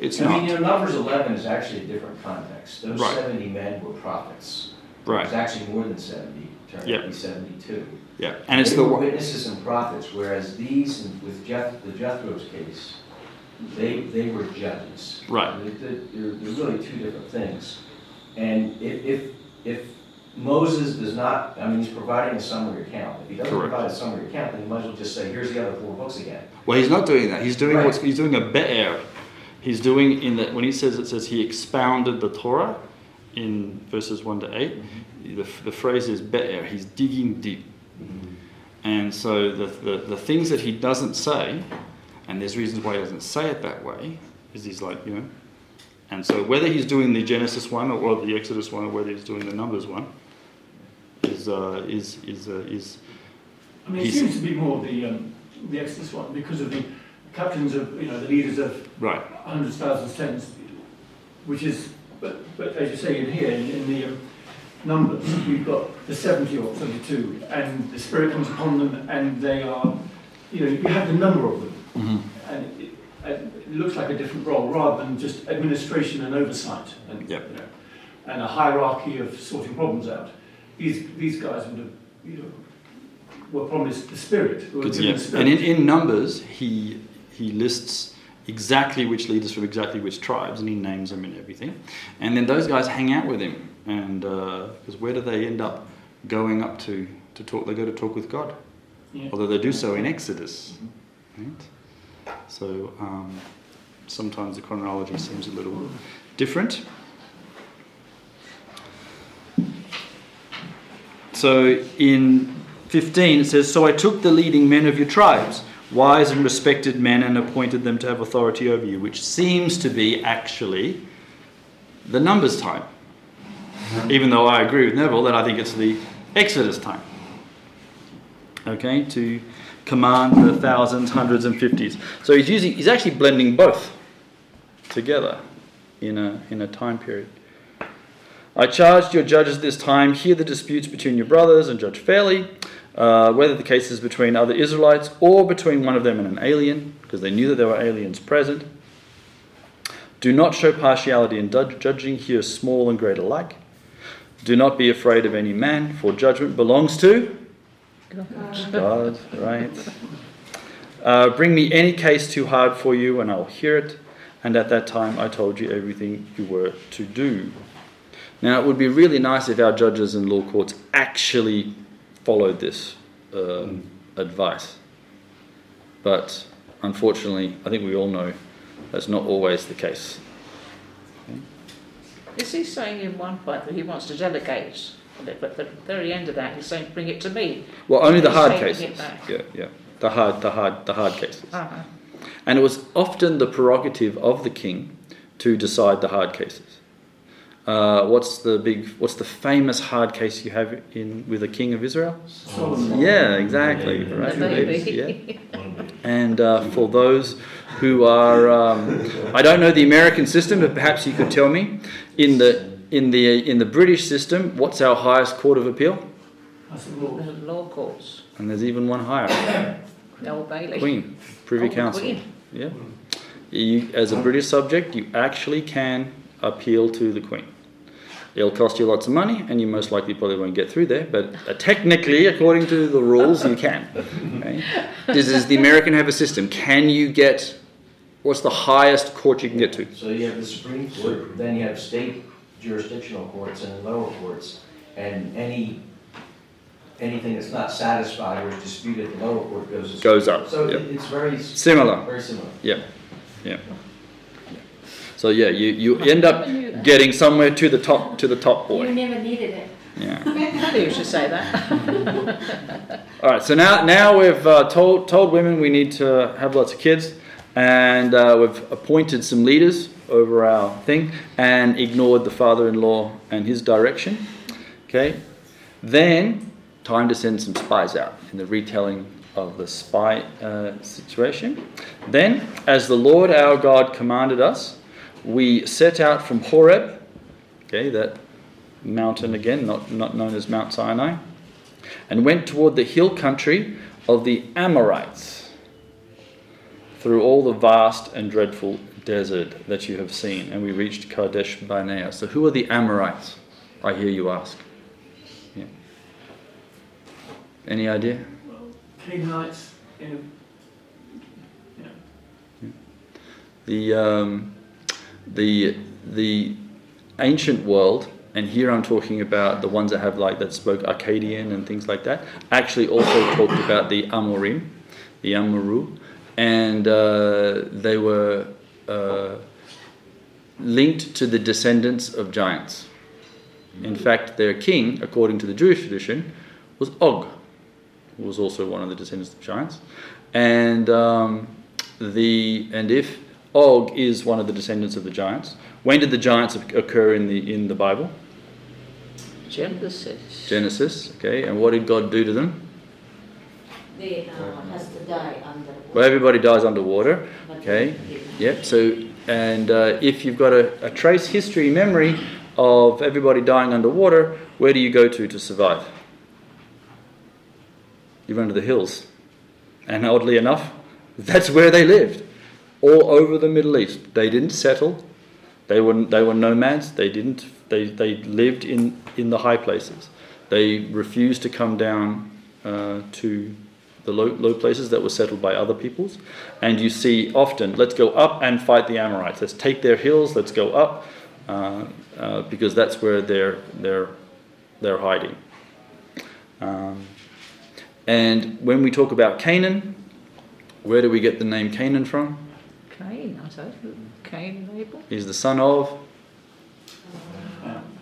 It's I mean, you know, Numbers 11 is actually a different context. Those Right. 70 men were prophets. Right. It's actually more than 70, turned Yeah. out to be 72. Yeah, and it's they the were one- witnesses and prophets, whereas these, with Jeth, the Jethro's case, they, they were judges. Right. They're, they're, they're really two different things. And if, if, if Moses does not, I mean, he's providing a summary account. If he doesn't Correct. provide a summary account, then you might as well just say, here's the other four books again. Well, he's not doing that. He's doing Right. what's he's doing a be'er. He's doing in that when he says it says he expounded the Torah in verses one to 8 mm-hmm. The, the phrase is be'er. He's digging deep, and so the, the the things that he doesn't say, and there's reasons why he doesn't say it that way, is he's like you know, and so whether he's doing the Genesis one or the Exodus one or whether he's doing the Numbers one, is uh, is is uh, is. I mean, it seems to be more the um, the Exodus one because of the captains of you know the leaders of Right. hundreds, thousands, tens, which is but but as you say in here in, in the um, numbers we've got the seventy or seventy-two, and the Spirit comes upon them, and they are you know you have the number of them, Mm-hmm. and it, it looks like a different role rather than just administration and oversight, and you know, and a hierarchy of sorting problems out. These these guys would have you know were promised the Spirit. were Good, given yeah. the Spirit. And in, in Numbers, he he lists exactly which leaders from exactly which tribes, and he names them and everything. And then those guys hang out with him, and because where do they end up going up to to talk? They go to talk with God, Yeah. although they do so in Exodus. Right? So um, sometimes the chronology seems a little different. So in 15 it says, So I took the leading men of your tribes, wise and respected men, and appointed them to have authority over you, which seems to be actually the numbers time. Even though I agree with Neville that I think it's the Exodus time. Okay, to command the thousands, hundreds, and fifties. So he's using he's actually blending both together in a in a time period. I charged your judges this time, hear the disputes between your brothers and judge fairly, uh, whether the case is between other Israelites or between one of them and an alien, because they knew that there were aliens present. Do not show partiality in judging, here small and great alike. Do not be afraid of any man, for judgment belongs to God, right? Uh, bring me any case too hard for you, and I'll hear it. And at that time, I told you everything you were to do. Now, it would be really nice if our judges and law courts actually followed this um, advice. But unfortunately, I think we all know that's not always the case. Is he saying in one point that he wants to delegate? But at the very end of that, he's saying, "Bring it to me." Well, only the hard cases. Yeah, yeah. The hard, the hard, the hard cases. Uh-huh. And it was often the prerogative of the king to decide the hard cases. Uh, what's the big? What's the famous hard case you have in with the king of Israel? Solomon. Yeah, exactly. The Right. Yeah. And uh, for those who are, um, I don't know the American system, but perhaps you could tell me in the in the in the British system, what's our highest court of appeal? That's the law. Courts, And there's even one higher, the Old Bailey. Queen, Privy Oh, Council. Queen. Yeah. You, as a British subject, you actually can appeal to the Queen. It'll cost you lots of money, and you most likely probably won't get through there. But uh, technically, according to the rules, you can. Okay? Does, does the American have a system? Can you get? What's the highest court you can get to? So you have the Supreme Court, then you have state jurisdictional courts and lower courts, and any, anything that's not satisfied or is disputed at the lower court goes to. Goes up, So yep. it- it's very. s- Similar. Very similar. Yeah, yeah. So yeah, you, you end up getting somewhere to the top to the top You boy. never needed it. Yeah. I knew you should say that. All right, so now now we've uh, told told women we need to have lots of kids, and uh, we've appointed some leaders over our thing, and ignored the father-in-law and his direction. Okay, then time to send some spies out in the retelling of the spy uh, situation. Then, as the Lord our God commanded us, we set out from Horeb. Okay, that mountain again, not not known as Mount Sinai and went toward the hill country of the Amorites through all the vast and dreadful desert that you have seen. And we reached Kadesh Barnea. So, who are the Amorites? I hear you ask. Yeah. Any idea? Canaanites in The um, the the ancient world, and here I'm talking about the ones that have like that spoke Akkadian and things like that. Actually, also talked about the Amorim, the Amuru, and uh, they were uh, linked to the descendants of giants. In fact, their king, according to the Jewish tradition, was Og, who was also one of the descendants of giants. And um, the and if Og is one of the descendants of the giants, when did the giants occur in the in the Bible? Genesis. Genesis. Okay, and what did God do to them? They uh, has to die under. Well, everybody dies underwater. Okay. Yep. So, and uh, if you've got a, a trace history memory of everybody dying underwater, where do you go to to survive? You run to the hills. And oddly enough, that's where they lived. All over the Middle East. They didn't settle. They were, they were nomads. They didn't they, they lived in, in the high places. They refused to come down uh, to the low, low places that were settled by other peoples. And you see often, let's go up and fight the Amorites. Let's take their hills, let's go up, uh, uh, because that's where they're, they're, they're hiding. Um, and when we talk about Canaan, where do we get the name Canaan from? Cain, I suppose. Cain, Abel. He's the son of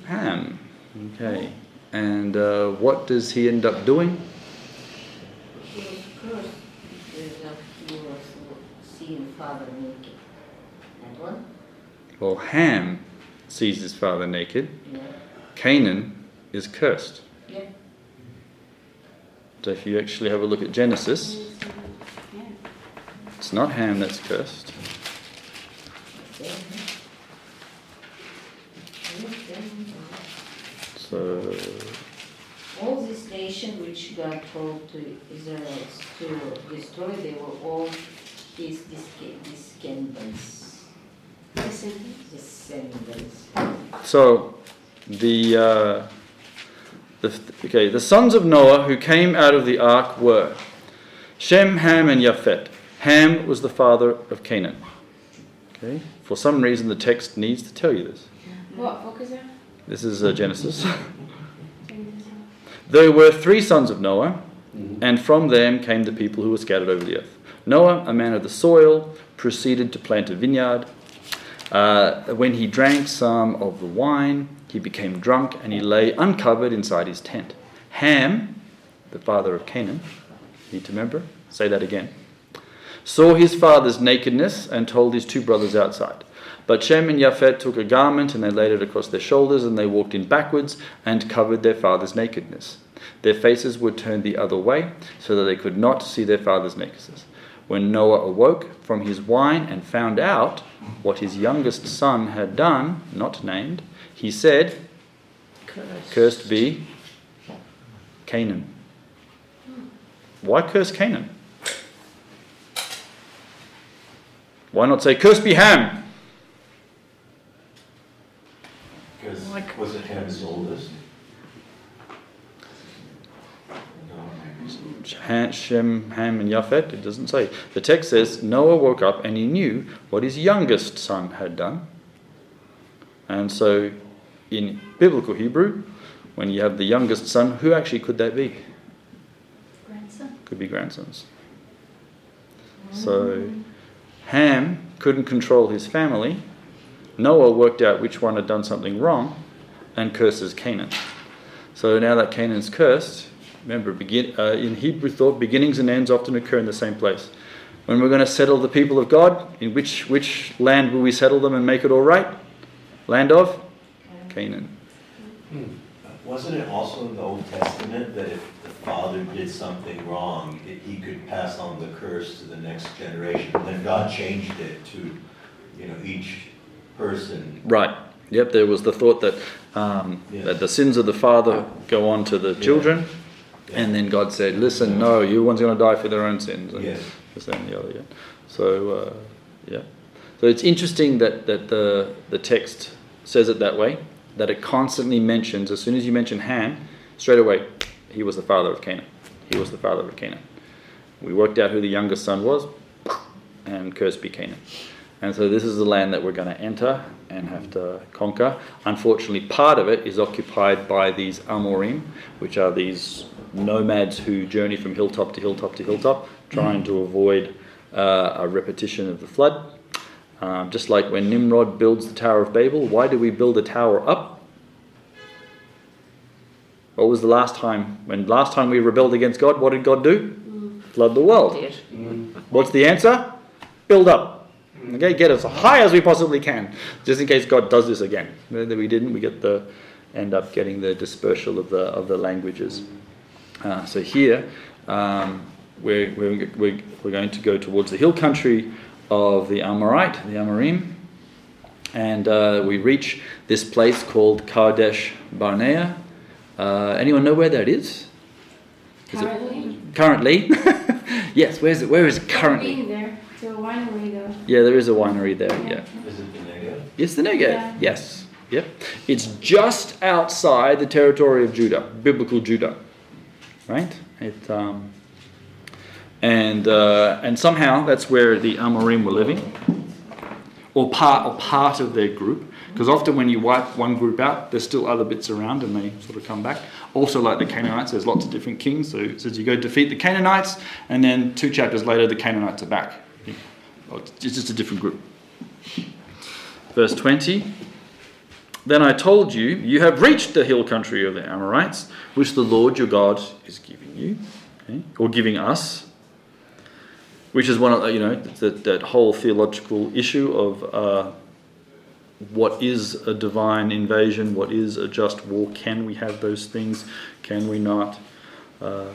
Ham. Okay. And uh, what does he end up doing? He was he was seeing father naked. That one? Well, Ham sees his father naked. Yeah. Canaan is cursed. Yeah. So if you actually have a look at Genesis, it's not Ham that's cursed. So nation which God told to Israel to destroy, they were all his descendants. Descendants. So the uh, the okay the sons of Noah who came out of the ark were Shem, Ham, and Japhet. Ham was the father of Canaan. Okay, for some reason the text needs to tell you this. What book is that? This is uh, Genesis. there were three sons of Noah, and from them came the people who were scattered over the earth. Noah, a man of the soil, proceeded to plant a vineyard. Uh, when he drank some of the wine, he became drunk and he lay uncovered inside his tent. Ham, the father of Canaan, need to remember? Say that again. Saw his father's nakedness and told his two brothers outside. But Shem and Japhet took a garment and they laid it across their shoulders and they walked in backwards and covered their father's nakedness. Their faces were turned the other way so that they could not see their father's nakedness. When Noah awoke from his wine and found out what his youngest son had done, not named, he said, Cursed, Cursed be Canaan. Why curse Canaan? Why not say, Cursed be Ham? Because was it Ham's oldest? Ha- Shem, Ham, and Japhet? It doesn't say. The text says Noah woke up and he knew what his youngest son had done. And so, in biblical Hebrew, when you have the youngest son, who actually could that be? Grandson. Could be grandsons. So, mm. Ham couldn't control his family. Noah worked out which one had done something wrong and curses Canaan. So now that Canaan's cursed, remember, begin, uh, in Hebrew thought, beginnings and ends often occur in the same place. When we're going to settle the people of God, in which, which land will we settle them and make it all right? Land of Canaan. Wasn't it also in the Old Testament that if the father did something wrong, it- he could pass on the curse to the next generation? Then God changed it to, you know, each person. Right. Yep, there was the thought that, um, that the sins of the father go on to the children. And then God said, listen, no, you one's going to die for their own sins. And Yes. this, and the other, yeah. So, uh, yeah. So it's interesting that, that the, the text says it that way, that it constantly mentions, as soon as you mention Ham, Straight away, he was the father of Canaan. He was the father of Canaan. We worked out who the youngest son was, and cursed be Canaan. And so this is the land that we're going to enter and have to conquer. Unfortunately, part of it is occupied by these Amorim, which are these nomads who journey from hilltop to hilltop to hilltop, trying to avoid uh, a repetition of the flood. Um, just like when Nimrod builds the Tower of Babel, why do we build a tower up? What was the last time? When last time we rebelled against God, what did God do? Flood the world. What's the answer? Build up. Okay, get as high as we possibly can, just in case God does this again. Then we didn't. We get the end up getting the dispersal of the of the languages. Uh, so here, um, we're, we're, we're, we're going to go towards the hill country of the Amorite, the Amorim, and uh, we reach this place called Kadesh Barnea. Uh, anyone know where that is? Is Currently, currently? yes. Where's it? Where is it currently? being there to a winery. Yeah, there is a winery there. Yeah. Is it the Negev? It's the Negev. Yeah. Yes. Yep. It's just outside the territory of Judah, biblical Judah. Right? It um, and uh, and somehow that's where the Amorim were living, or part or part of their group. Because often when you wipe one group out, there's still other bits around, and they sort of come back. Also, like the Canaanites, there's lots of different kings. So it says you go defeat the Canaanites, and then two chapters later, the Canaanites are back. It's just a different group. Verse 20 Then I told you, you have reached the hill country of the Amorites, which the Lord your God is giving you, okay, or giving us. Which is one of you know that, that whole theological issue of uh, what is a divine invasion, what is a just war. Can we have those things? Can we not? Uh,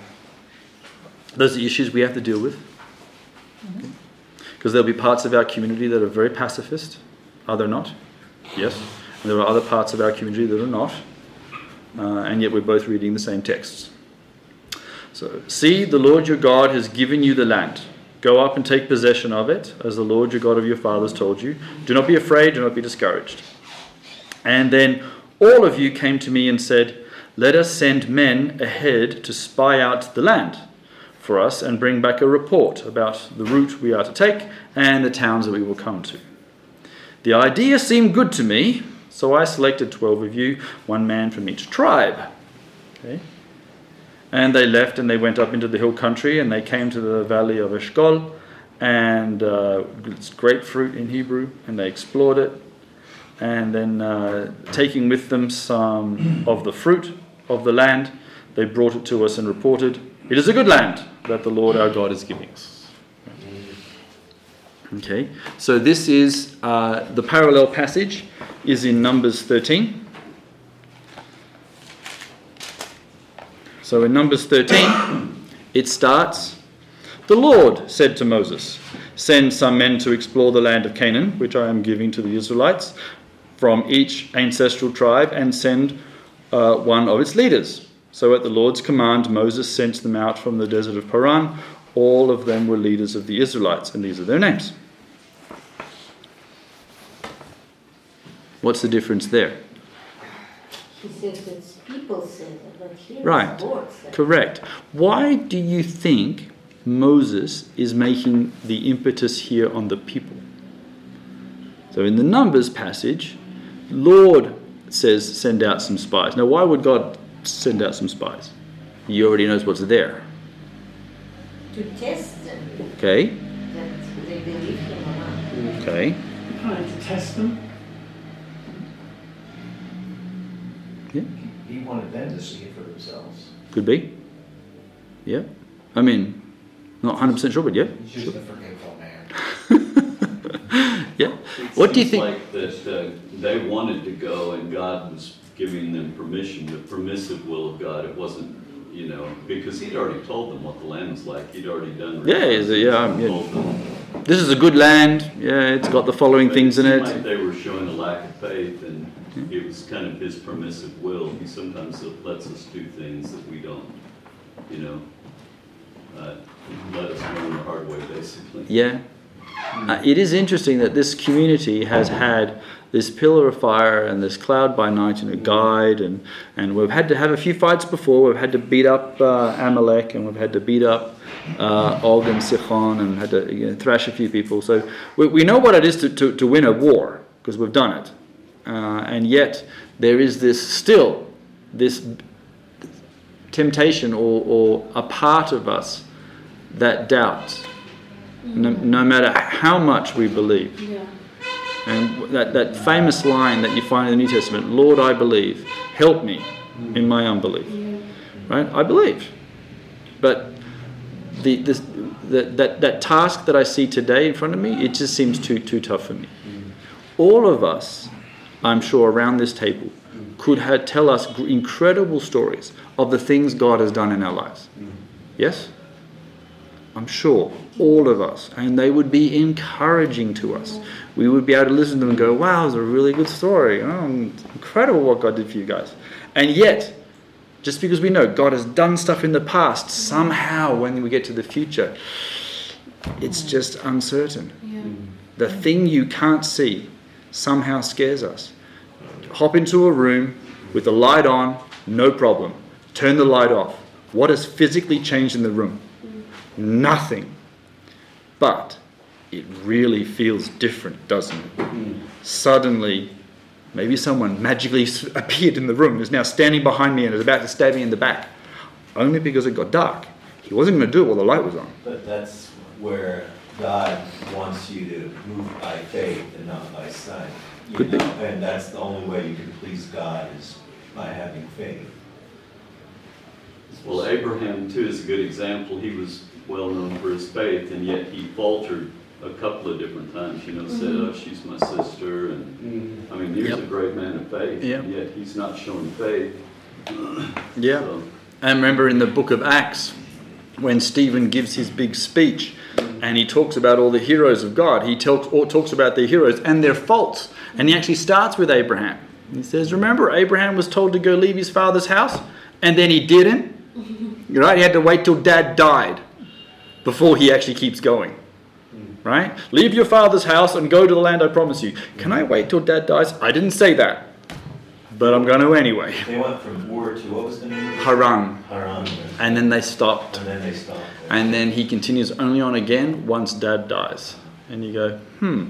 those are issues we have to deal with. Because there'll be parts of our community that are very pacifist, are there not? Yes. And there are other parts of our community that are not. Uh, and yet we're both reading the same texts. So, see, the Lord your God has given you the land. Go up and take possession of it, as the Lord your God of your fathers told you. Do not be afraid, do not be discouraged. And then all of you came to me and said, Let us send men ahead to spy out the land for us and bring back a report about the route we are to take and the towns that we will come to. The idea seemed good to me, so I selected 12 of you, one man from each tribe. Okay? And they left and they went up into the hill country and they came to the valley of Eshkol, and uh, it's grapefruit in Hebrew, and they explored it. And then, uh, taking with them some of the fruit of the land, they brought it to us and reported, It is a good land that the Lord our God is giving us. Okay, so this is uh, the parallel passage is in Numbers 13. So in Numbers 13, it starts The Lord said to Moses, Send some men to explore the land of Canaan, which I am giving to the Israelites, from each ancestral tribe, and send uh, one of its leaders. So at the Lord's command, Moses sent them out from the desert of Paran. All of them were leaders of the Israelites, and these are their names. What's the difference there? He said that people said but here Right. the Lord said. Correct. Why do you think Moses is making the impetus here on the people? So in the Numbers passage, Lord says, send out some spies. Now, why would God send out some spies? He already knows what's there. To test them, Okay? that they believe him or not. Okay. Trying to test them. Yeah. He wanted them to see it for themselves. Could be. Yeah. I mean, not 100% sure, but yeah. He's just a forgetful man. Yeah. It What do you seems think? like that uh, they wanted to go and God was giving them permission, the permissive will of God. It wasn't, you know, because He'd already told them what the land was like. He'd already done. Yeah, is it- yeah, yeah. This is a good land. Yeah, it's got the following But things in it. Like they were showing a lack of faith, and it was kind of His permissive will. He sometimes lets us do things that we don't, you know, uh, let us learn the hard way, basically. Yeah. Uh, it is interesting that this community has had this pillar of fire and this cloud by night and a guide, and, and we've had to have a few fights before. We've had to beat up uh, Amalek and we've had to beat up uh, Og and Sichon and had to you know, thrash a few people. So we, we know what it is to, to, to win a war because we've done it. Uh, and yet there is this still this temptation or, or a part of us that doubts no, no matter how much we believe. Yeah. And that, that famous line that you find in the New Testament, Lord, I believe, help me in my unbelief. Right? I believe. But the, this, the, that, that task that I see today in front of me, it just seems too, too tough for me. All of us, I'm sure, around this table, could have, tell us incredible stories of the things God has done in our lives. Yes? I'm sure, all of us. And they would be encouraging to us. We would be able to listen to them and go, wow, it's a really good story. Oh, incredible what God did for you guys. And yet, just because we know God has done stuff in the past, somehow when we get to the future, it's mm. just uncertain. Mm. The thing you can't see somehow scares us. Hop into a room with the light on, no problem. Turn the light off. What has physically changed in the room? Mm. Nothing. But it really feels different, doesn't it? Suddenly, maybe someone magically appeared in the room, is now standing behind me and is about to stab me in the back. Only because it got dark. He wasn't going to do it while the light was on. But that's where God wants you to move by faith and not by sight. You Could be. and that's the only way you can please God is by having faith. Well, Abraham, too, is a good example. He was well known for his faith, and yet he faltered a couple of different times. You know, said, Mhm. "Oh, she's my sister," and I mean, here's Yep. a great man of faith, Yep. yet he's not showing faith. Yeah. And remember in the book of Acts, when Stephen gives his big speech and he talks about all the heroes of God, he talks, or talks about their heroes and their faults. And he actually starts with Abraham. He says, Remember, Abraham was told to go leave his father's house, and then he didn't. Right? He had to wait till dad died before he actually keeps going. Right? Leave your father's house and go to the land I promise you. Can I wait till dad dies? I didn't say that. But I'm going to anyway. They went from Ur to, what was the name? of it? Haran. Haran. And then they stopped. And then they stopped. And then he continues only on again once dad dies. And you go, hmm.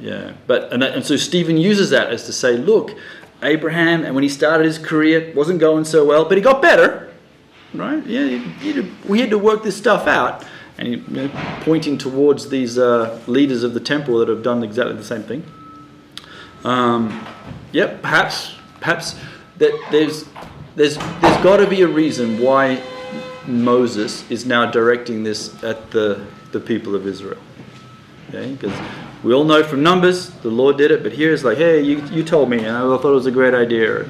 Yeah. But and, that- and so Stephen uses that as to say, look, Abraham, and when he started his career, it wasn't going so well, but he got better. Right? Yeah, he- he we had to work this stuff out. And you know, pointing towards these uh, leaders of the temple that have done exactly the same thing. Um, yep, perhaps, perhaps that there's there's there's got to be a reason why Moses is now directing this at the the people of Israel. Okay, because we all know from Numbers the Lord did it, but here it's like, hey, you you told me, and I thought it was a great idea.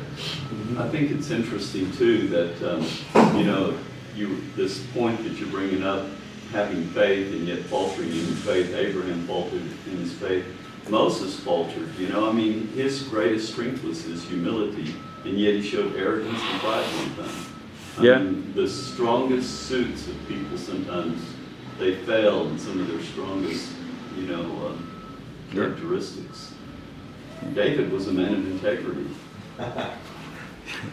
I think it's interesting too that um, you know you this point that you're bringing up, having faith and yet faltering in faith. Abraham faltered in his faith. Moses faltered. You know, I mean, his greatest strength was his humility, and yet he showed arrogance and pride one time. I Yeah. mean, the strongest suits of people sometimes they fail in some of their strongest, you know, um, characteristics. David was a man of integrity.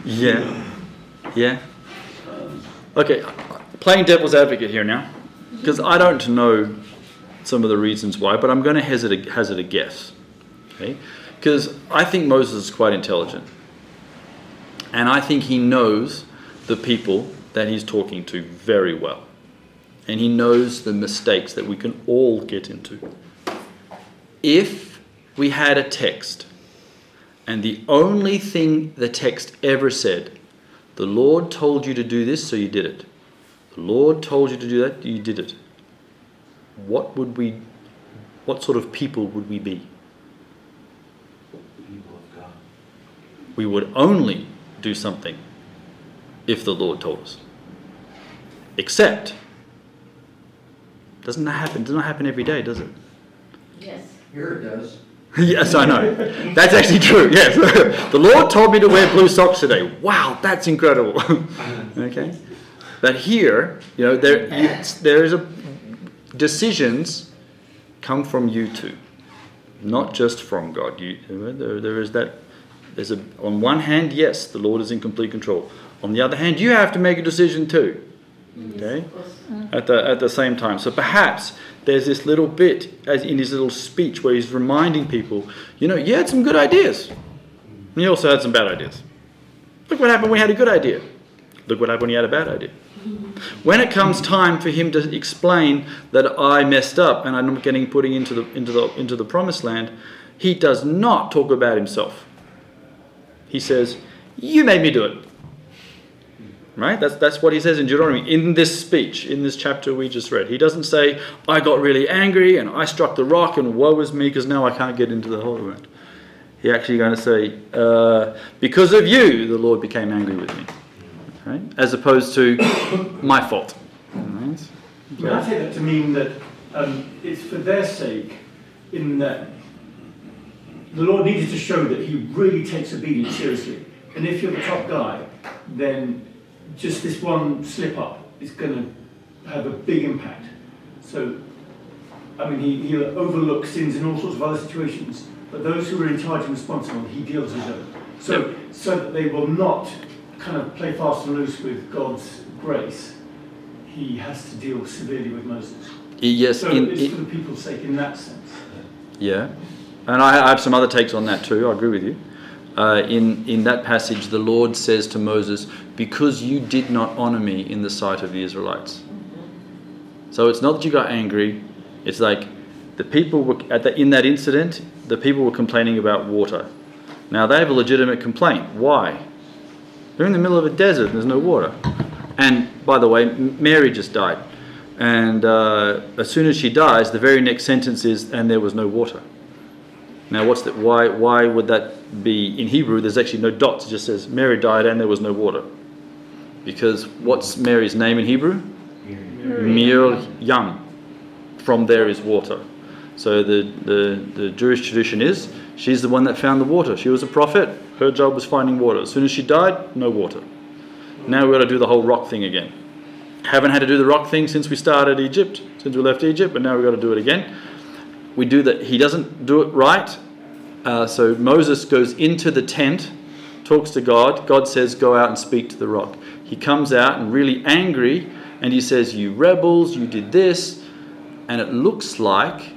Yeah, yeah. Okay, playing devil's advocate here now, because I don't know some of the reasons why, but I'm going to hazard a, hazard a guess. Okay, because I think Moses is quite intelligent, and I think he knows the people that he's talking to very well, and he knows the mistakes that we can all get into. If we had a text and the only thing the text ever said, the Lord told you to do this, so you did it. The Lord told you to do that, you did it. What would we, what sort of people would we be? People of God. We would only do something if the Lord told us. Except, doesn't that happen? Does not happen every day, does it? Yes. Here it does. yes, I know. That's actually true. Yes. the Lord told me to wear blue socks today. Wow, that's incredible. okay. But here, you know, there, you, there is a decisions come from you too, not just from God. You, there, there is that. There's a on one hand, yes, the Lord is in complete control. On the other hand, you have to make a decision too. Okay, mm. at the at the same time. So perhaps there's this little bit as in his little speech where he's reminding people, you know, you had some good ideas. And you also had some bad ideas. Look what happened when we had a good idea. Look what happened when you had a bad idea. When it comes time for him to explain that I messed up and I'm not getting putting into the into the into the promised land, he does not talk about himself. He says, "You made me do it." Right? That's that's what he says in Deuteronomy in this speech, in this chapter we just read. He doesn't say, "I got really angry and I struck the rock and woe is me because now I can't get into the holy land." He actually going to say, uh, "Because of you, the Lord became angry with me." Right? As opposed to my fault. Right? I, mean, I take that to mean that um, it's for their sake, in that the Lord needed to show that He really takes obedience seriously. And if you're the top guy, then just this one slip up is going to have a big impact. So, I mean, he, he'll overlook sins in all sorts of other situations, but those who are in charge and responsible, he deals with them. So, so that they will not kind of play fast and loose with God's grace, he has to deal severely with Moses. Yes, so in- it's in- for the people's sake in that sense. Yeah, and I, have some other takes on that too. I agree with you. Uh, in in that passage, the Lord says to Moses, "Because you did not honor me in the sight of the Israelites." So it's not that you got angry. It's like the people were at the, in that incident. The people were complaining about water. Now they have a legitimate complaint. Why? They're in the middle of a desert. And there's no water. And by the way, Mary just died. And uh, as soon as she dies, the very next sentence is, "And there was no water." Now, what's that? Why? Why would that be in Hebrew? There's actually no dots. It just says Mary died and there was no water. Because what's Mary's name in Hebrew? Miriam. From there is water. So the, the, the Jewish tradition is she's the one that found the water. She was a prophet. Her job was finding water. As soon as she died, no water. Now we've got to do the whole rock thing again. Haven't had to do the rock thing since we started Egypt, since we left Egypt, but now we've got to do it again. We do that. He doesn't do it right. Uh, so Moses goes into the tent, talks to God. God says, "Go out and speak to the rock." He comes out and really angry, and he says, "You rebels! You did this." And it looks like,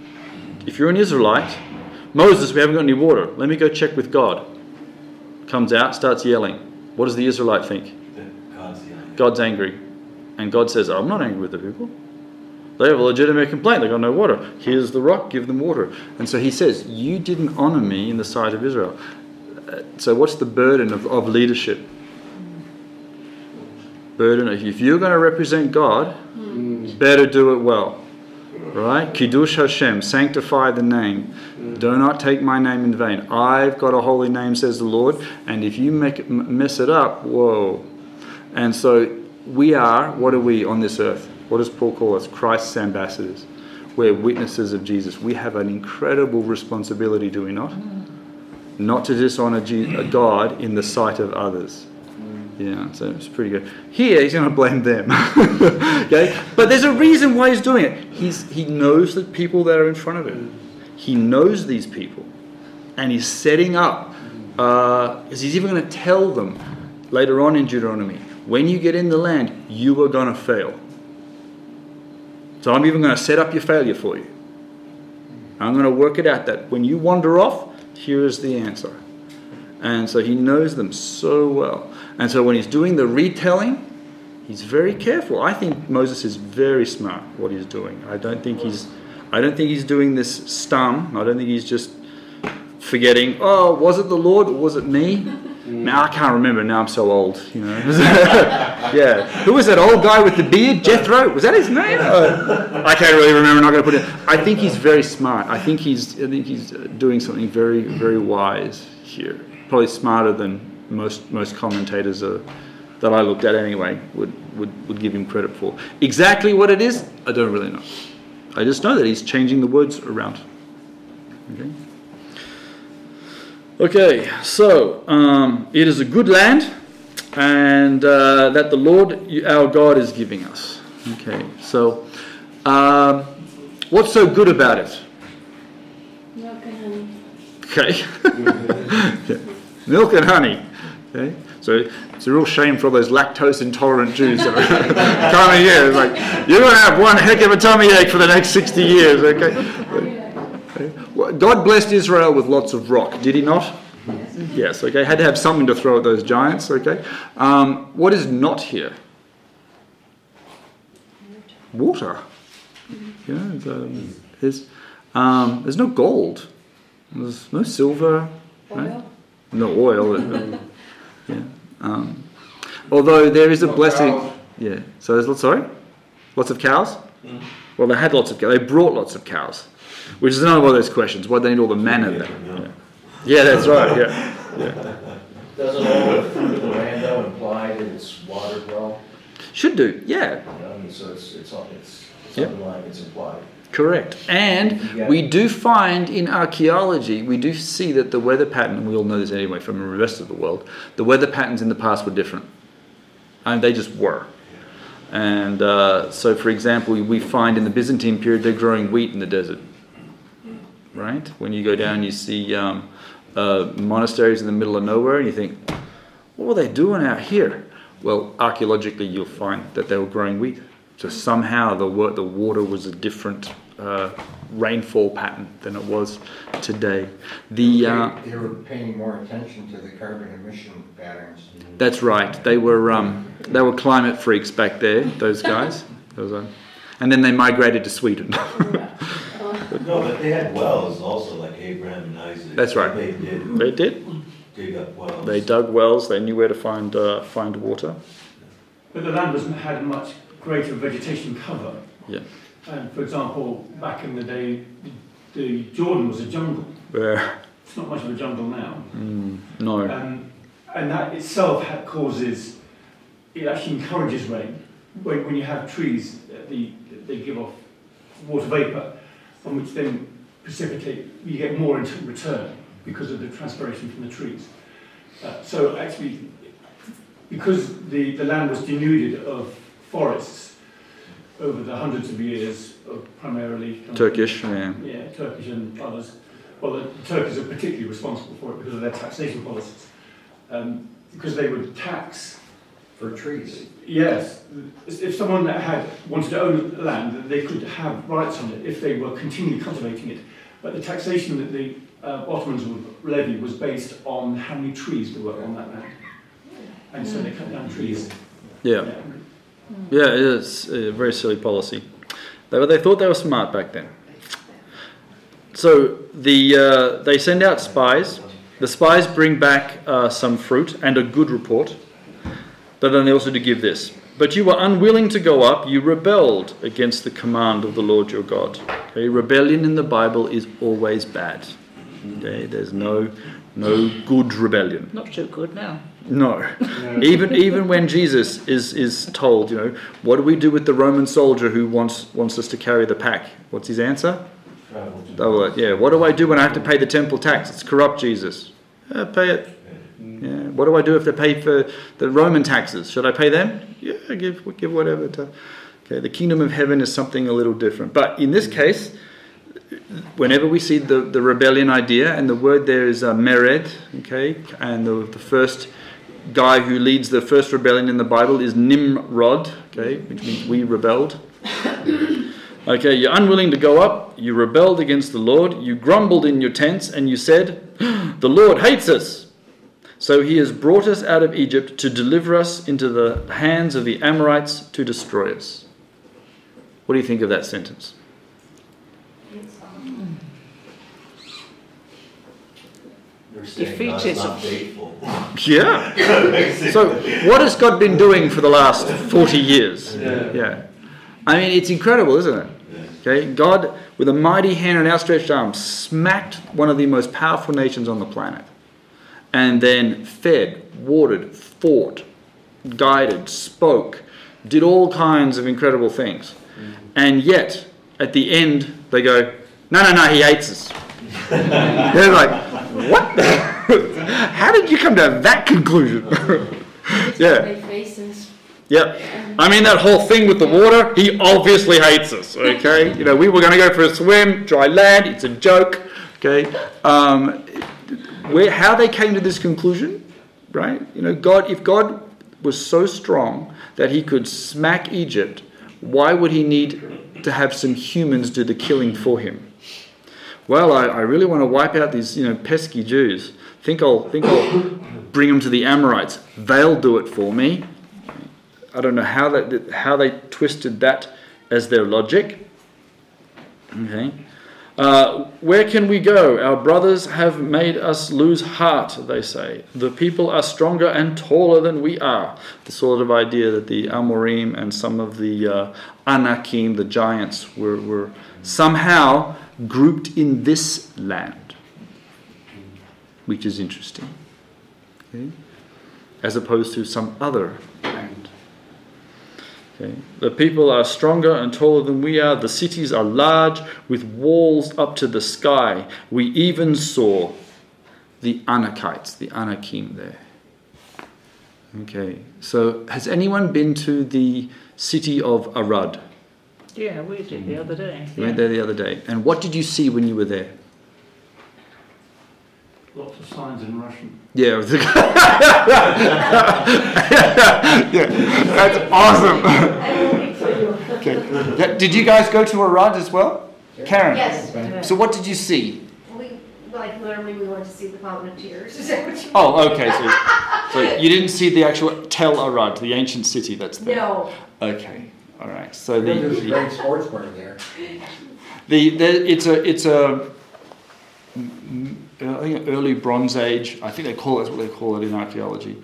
if you're an Israelite, Moses, we haven't got any water. Let me go check with God. Comes out, starts yelling. What does the Israelite think? God's angry. And God says, I'm not angry with the people. They have a legitimate complaint. They got no water. Here's the rock, give them water. And so he says, You didn't honor me in the sight of Israel. Uh, So, what's the burden of, of leadership? Burden if you're going to represent God, better do it well. Right? Kiddush Hashem, sanctify the name. Do not take my name in vain. I've got a holy name, says the Lord, and if you make it, mess it up, whoa. And so we are, what are we on this earth? What does Paul call us? Christ's ambassadors. We're witnesses of Jesus. We have an incredible responsibility, do we not? Not to dishonor uh, God in the sight of others. Yeah, so it's pretty good. Here, he's going to blame them. okay, but there's a reason why he's doing it. He's he knows the people that are in front of him. He knows these people, and he's setting up. Uh, he's even going to tell them later on in Deuteronomy, when you get in the land, you are going to fail. So I'm even going to set up your failure for you. I'm going to work it out that when you wander off, here is the answer. And so he knows them so well. And so when he's doing the retelling, he's very careful. I think Moses is very smart what he's doing. I don't think he's I don't think he's doing this stum. I don't think he's just forgetting, oh, was it the Lord or was it me? Mm. Now I can't remember. Now I'm so old, you know. yeah. Who was that old guy with the beard? Jethro. Was that his name? I can't really remember. I'm not going to put it. I think he's very smart. I think he's. I think he's doing something very, very wise here. Probably smarter than most most commentators are, that I looked at anyway would, would would give him credit for. Exactly what it is, I don't really know. I just know that he's changing the words around. Okay. Okay, so um, it is a good land, and uh, that the Lord our God is giving us. Okay, so um, what's so good about it? Milk and honey. Okay, Yeah. milk and honey. Okay, so it's a real shame for all those lactose intolerant Jews that are coming here. It's like you're going to have one heck of a tummy ache for the next sixty years. Okay. Okay. God blessed Israel with lots of rock, did He not? Yes. Okay. Had to have something to throw at those giants. Okay. Um, what is not here? Water. Yeah. Um, there's, um, there's no gold. There's no silver. Right? No oil. yeah. Um, although there is a blessing. Yeah. So there's lots. Sorry. Lots of cows. Well, they had lots of cows. They brought lots of cows, which is another one of those questions. Why do they need all the manna there? Yeah. yeah, that's right. Yeah. Yeah. Doesn't all the fruit of the land though imply that it's watered well? Should do. Yeah. You know, I mean, so it's, it's, it's, it's Yep. underlying, it's implied. Correct. And we do find in archaeology, we do see that the weather pattern, we all know this anyway from the rest of the world, the weather patterns in the past were different. And they just were. And uh, so, for example, we find in the Byzantine period they're growing wheat in the desert. Right? When you go down, you see um, uh, monasteries in the middle of nowhere, and you think, what were they doing out here? Well, archaeologically, you'll find that they were growing wheat. So somehow the the water was a different uh, rainfall pattern than it was today. The uh, They were paying more attention to the carbon emission patterns. that's right. They were um, they were climate freaks back there. Those guys. Those are, and then they migrated to Sweden. No, but they had wells also, like Abraham and Isaac. That's right. They did They did. dig up wells. They dug wells. They knew where to find uh, find water. But the land was, had much greater vegetation cover. Yeah. And for example, back in the day, the, the Jordan was a jungle. Where? It's not much of a jungle now. Mm, no. Um, and that itself causes, it actually encourages rain. When, when you have trees, uh, the, they give off water vapour, from which then precipitate, you get more in return because of the transpiration from the trees. Uh, so actually, because the, the land was denuded of forests over the hundreds of years of primarily Turkish, yeah. yeah, Turkish and others. Well, the Turks are particularly responsible for it because of their taxation policies. Um, because they would tax. For trees. Yes. If someone had wanted to own land, they could have rights on it if they were continually cultivating it. But the taxation that the uh, Ottomans would levy was based on how many trees there were on that land. And so they cut down trees. Yeah. Yeah, it is a very silly policy. They, they thought they were smart back then. So the uh, they send out spies. The spies bring back uh, some fruit and a good report. But then they also do give this. But you were unwilling to go up. You rebelled against the command of the Lord your God. Okay, rebellion in the Bible is always bad. Okay, there's no no good rebellion. Not too good now. No. even even when Jesus is is told, you know, what do we do with the Roman soldier who wants wants us to carry the pack? What's his answer? Oh, uh, yeah. What do I do when I have to pay the temple tax? It's corrupt, Jesus. Uh, pay it. Yeah. What do I do if they pay for the Roman taxes? Should I pay them? Yeah, give give whatever. To, okay. The kingdom of heaven is something a little different. But in this case, whenever we see the, the rebellion idea, and the word there is uh, mered, okay, and the, the first guy who leads the first rebellion in the Bible is Nimrod, okay, which means we rebelled. Okay, you're unwilling to go up, you rebelled against the Lord, you grumbled in your tents, and you said, The Lord hates us. So he has brought us out of Egypt to deliver us into the hands of the Amorites to destroy us. What do you think of that sentence? They're saying God's Defeated. not faithful. Yeah. So, what has God been doing for the last 40 years? Yeah. Yeah. I mean, it's incredible, isn't it? Okay, God, with a mighty hand and outstretched arm, smacked one of the most powerful nations on the planet, and then fed, watered, fought, guided, spoke, did all kinds of incredible things. Mm. And yet, at the end, they go, No, no, no, he hates us. They're like, What? How did you come to that conclusion? yeah. Yep. I mean, that whole thing with the water, he obviously hates us, okay? You know, we were going to go for a swim, dry land, it's a joke. Okay, um, where how they came to this conclusion, right? You know, God, if God was so strong that He could smack Egypt, why would He need to have some humans do the killing for Him? Well, I, I really want to wipe out these, you know, pesky Jews. Think I'll think I'll bring them to the Amorites. They'll do it for me. I don't know how that how they twisted that as their logic. Okay. Uh, where can we go? Our brothers have made us lose heart, they say. The people are stronger and taller than we are. The sort of idea that the Amorim and some of the uh, Anakim, the giants, were, were somehow grouped in this land, which is interesting. Okay? As opposed to some other land. Okay. The people are stronger and taller than we are. The cities are large with walls up to the sky. We even saw the Anakites, the Anakim there. Okay, so has anyone been to the city of Arad? Yeah, we did the mm-hmm. other day. You went there the other day. And what did you see when you were there? Lots of signs in Russian. Yeah, yeah, that's awesome. okay. Did you guys go to Arad as well? Karen? Yes. So what did you see? We, like, literally, we went to see the Fountain of Tears. Is that what you Oh, okay. So, so you didn't see the actual Tel Arad, the ancient city that's there? No. Okay. All right. So the, There's a the, great sports bar there. the, the it's a it's a mm, think early Bronze Age. I think they call it that's what they call it in archaeology.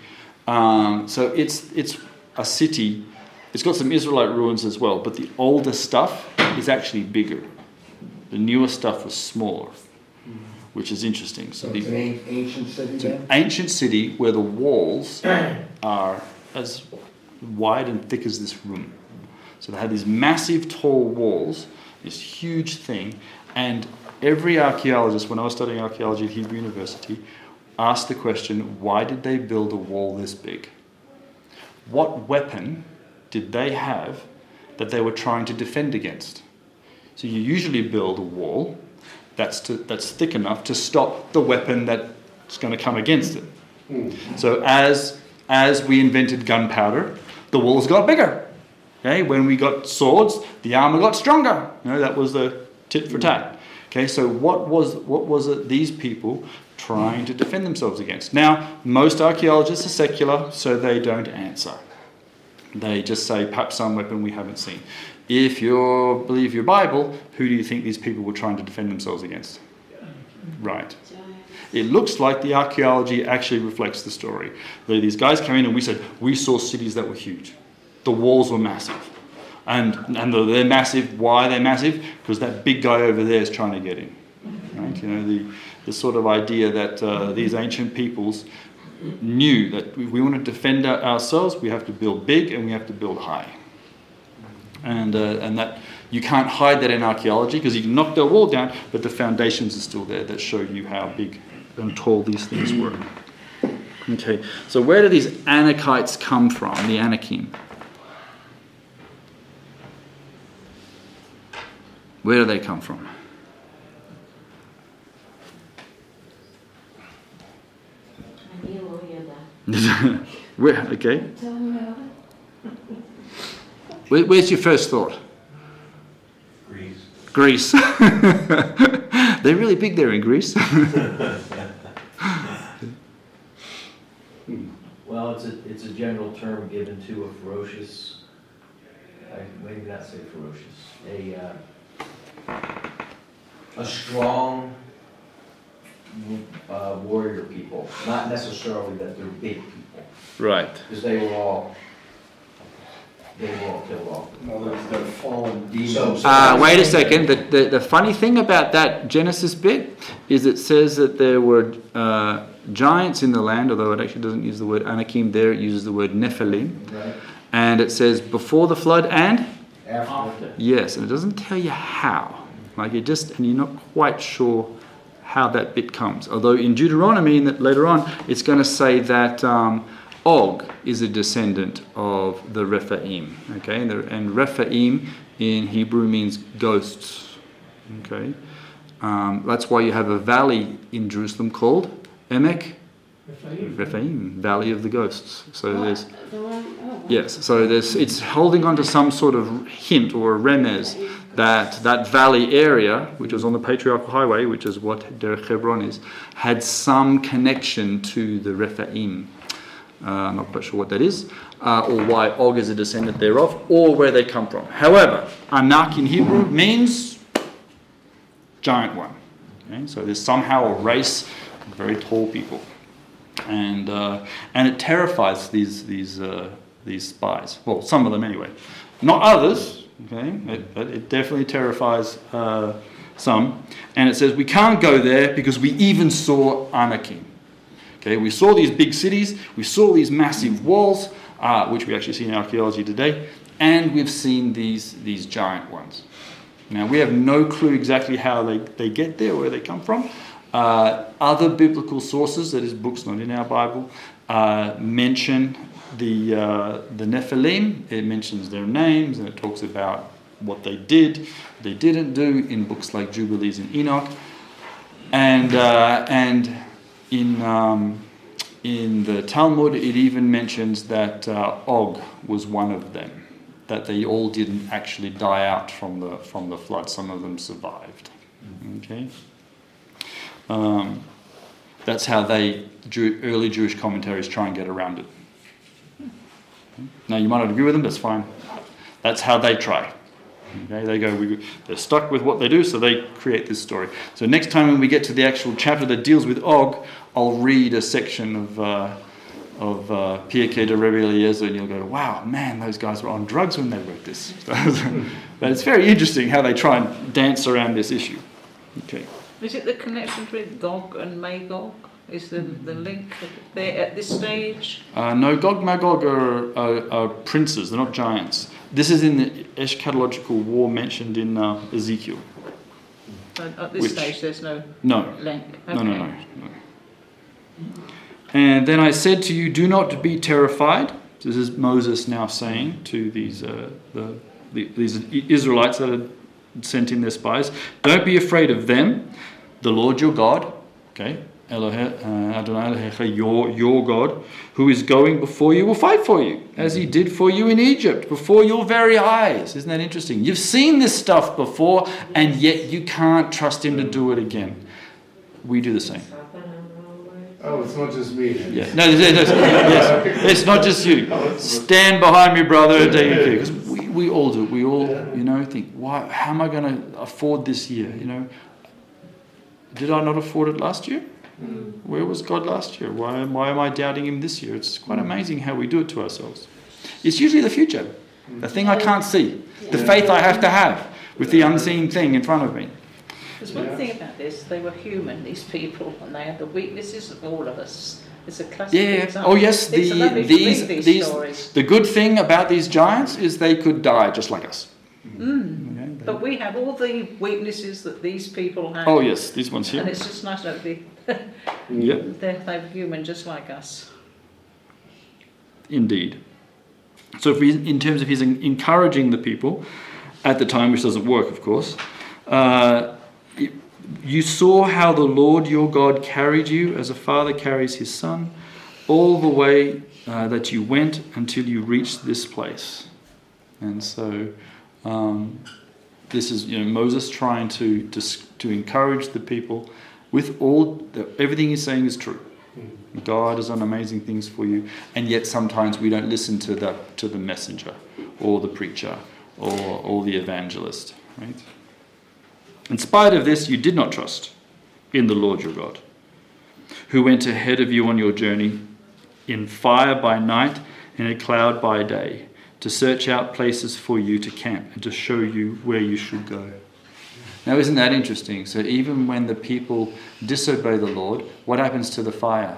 Um, so it's it's a city. It's got some Israelite ruins as well, but the older stuff is actually bigger. The newer stuff was smaller, which is interesting. So So the, an an- ancient city it's an ancient city where the walls are as wide and thick as this room. So they had these massive tall walls, this huge thing, and every archaeologist, when I was studying archaeology at Hebrew University, asked the question why did they build a wall this big? What weapon did they have that they were trying to defend against? So you usually build a wall that's, to, that's thick enough to stop the weapon that's going to come against it. Hmm. So as, as we invented gunpowder, the walls got bigger. Okay, when we got swords, the armor got stronger. You know, that was the tit for hmm. tat. Okay, so what was what was it these people trying to defend themselves against? Now, most archaeologists are secular, so they don't answer. They just say perhaps some weapon we haven't seen. If you believe your Bible, who do you think these people were trying to defend themselves against? Right. It looks like the archaeology actually reflects the story. These guys came in and we said, we saw cities that were huge. The walls were massive. And, and they're massive. Why they're massive? Because that big guy over there is trying to get in. Right? You know, the, the sort of idea that uh, these ancient peoples knew that we want to defend ourselves, we have to build big and we have to build high. And, uh, and that you can't hide that in archaeology because you can knock the wall down, but the foundations are still there that show you how big and tall these things were. Okay, so where do these Anakites come from, the Anakim? Where do they come from? Where, okay. Where, where's your first thought? Greece. Greece. They're really big there in Greece. Well, it's a, it's a general term given to a ferocious, I maybe not say ferocious, a, uh, a strong uh, warrior people, not necessarily that they're big people, right. because they were all, they were all killed off. No, there's the fallen demons. So- Uh, wait a second. The, the, the funny thing about that Genesis bit is it says that there were uh, giants in the land, although it actually doesn't use the word Anakim there, it uses the word Nephilim. Right. And it says before the flood and? After. Yes, and it doesn't tell you how. Like it just, and you're not quite sure how that bit comes. Although in Deuteronomy, and that later on, it's going to say that um, Og is a descendant of the Rephaim. Okay, and, the, and Rephaim in Hebrew means ghosts. Okay, Um, that's why you have a valley in Jerusalem called Emek Rephaim, Valley of the Ghosts. So there's The one, oh. yes, so there's it's holding on to some sort of hint or a remez that that valley area, which was on the Patriarchal Highway, which is what Derech Hebron is, had some connection to the Rephaim. Uh, I'm not quite sure what that is, uh, or why Og is a descendant thereof, or where they come from. However, Anak in Hebrew means giant one. Okay? So there's somehow a race of very tall people, and uh, and it terrifies these these uh, these spies. Well, some of them anyway, not others. Okay, it, it definitely terrifies uh, some, and it says we can't go there because we even saw Anakim. Okay, we saw these big cities, we saw these massive walls, uh, which we actually see in archaeology today, and we've seen these these giant ones. Now, we have no clue exactly how they, they get there, where they come from. Uh, other biblical sources, that is, books not in our Bible, uh, mention the, uh, the Nephilim. It mentions their names and it talks about what they did, they didn't do in books like Jubilees and Enoch. And, uh, and in, um, in the Talmud, it even mentions that uh, Og was one of them that they all didn't actually die out from the from the flood. Some of them survived. Okay. Um, that's how they Jew, early Jewish commentaries try and get around it. Now you might not agree with them. That's fine. That's how they try. Okay, they go. We, they're stuck with what they do, so they create this story. So next time when we get to the actual chapter that deals with Og, I'll read a section of. Uh, of uh, de Rebbe Eliezer, and you'll go, wow, man, those guys were on drugs when they wrote this. but it's very interesting how they try and dance around this issue. Okay. Is it the connection between Gog and Magog? Is the, the link there at this stage? Uh, no, Gog Magog are, are, are, princes, they're not giants. This is in the eschatological war mentioned in uh, Ezekiel. at this which, stage, there's no, no link? Okay. No, no, no. no. And then I said to you, Do not be terrified. This is Moses now saying to these, uh, the, the, these Israelites that had sent in their spies. Don't be afraid of them. The Lord your God, okay, Elohe, uh, Adonai Elohecha, your, your God, who is going before you, will fight for you, as he did for you in Egypt, before your very eyes. Isn't that interesting? You've seen this stuff before, and yet you can't trust him to do it again. We do the same. Oh, it's not just me. Yeah. No, yes, it's not just you. Stand behind me, brother. Because we, we all do. We all, you know, think, why? How am I going to afford this year? You know, did I not afford it last year? Hmm. Where was God last year? Why, why am I doubting Him this year? It's quite amazing how we do it to ourselves. It's usually the future, the thing I can't see, the faith I have to have with the unseen thing in front of me. There's one yeah. thing about this, they were human, these people, and they had the weaknesses of all of us. It's a classic yeah. example. Oh yes, the, these, these, these the good thing about these giants is they could die just like us. Mm. Okay, but we have all the weaknesses that these people have. Oh yes, these ones here. And it's just nice that they, yep. they're, they're human just like us. Indeed. So, if we, in terms of his encouraging the people at the time, which doesn't work, of course, uh, you saw how the Lord your God carried you as a father carries his son, all the way uh, that you went until you reached this place. And so, um, this is you know Moses trying to, to to encourage the people with all the, everything he's saying is true. God has done amazing things for you, and yet sometimes we don't listen to the to the messenger, or the preacher, or or the evangelist, right? In spite of this, you did not trust in the Lord your God, who went ahead of you on your journey in fire by night in a cloud by day to search out places for you to camp and to show you where you should go. Now, isn't that interesting? So, even when the people disobey the Lord, what happens to the fire?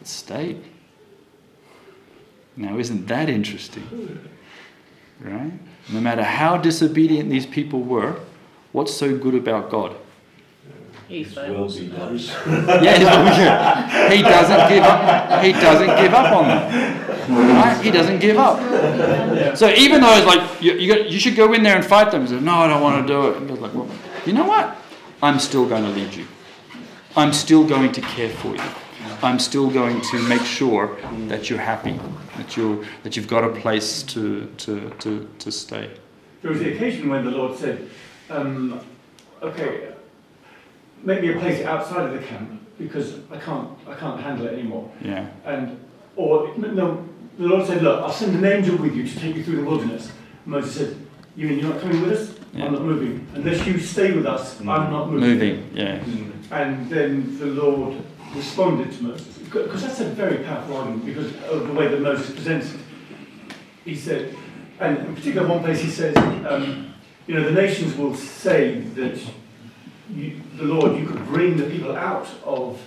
It stayed. Now, isn't that interesting? Right? No matter how disobedient these people were, what's so good about God? He His will be done. Yeah, his will be- he doesn't give up. He doesn't give up on them. Right? He doesn't give up. So even though it's like you, you, got, you should go in there and fight them, he says, "No, I don't want to do it." And God's like, "Well, you know what? I'm still going to lead you. I'm still going to care for you. I'm still going to make sure that you're happy, that you that you've got a place to to to, to stay." There was the occasion when the Lord said, um, okay, make me a place outside of the camp because I can't, I can't handle it anymore. Yeah. And, or, no, the Lord said, look, I'll send an angel with you to take you through the wilderness. Moses said, you mean you're not coming with us? Yeah. I'm not moving. Unless you stay with us, I'm not moving. Moving. Yeah. And then the Lord responded to Moses. Because that's a very powerful argument because of the way that Moses presents it. He said, and in particular one place he says, um, you know, the nations will say that you, the Lord, you could bring the people out of.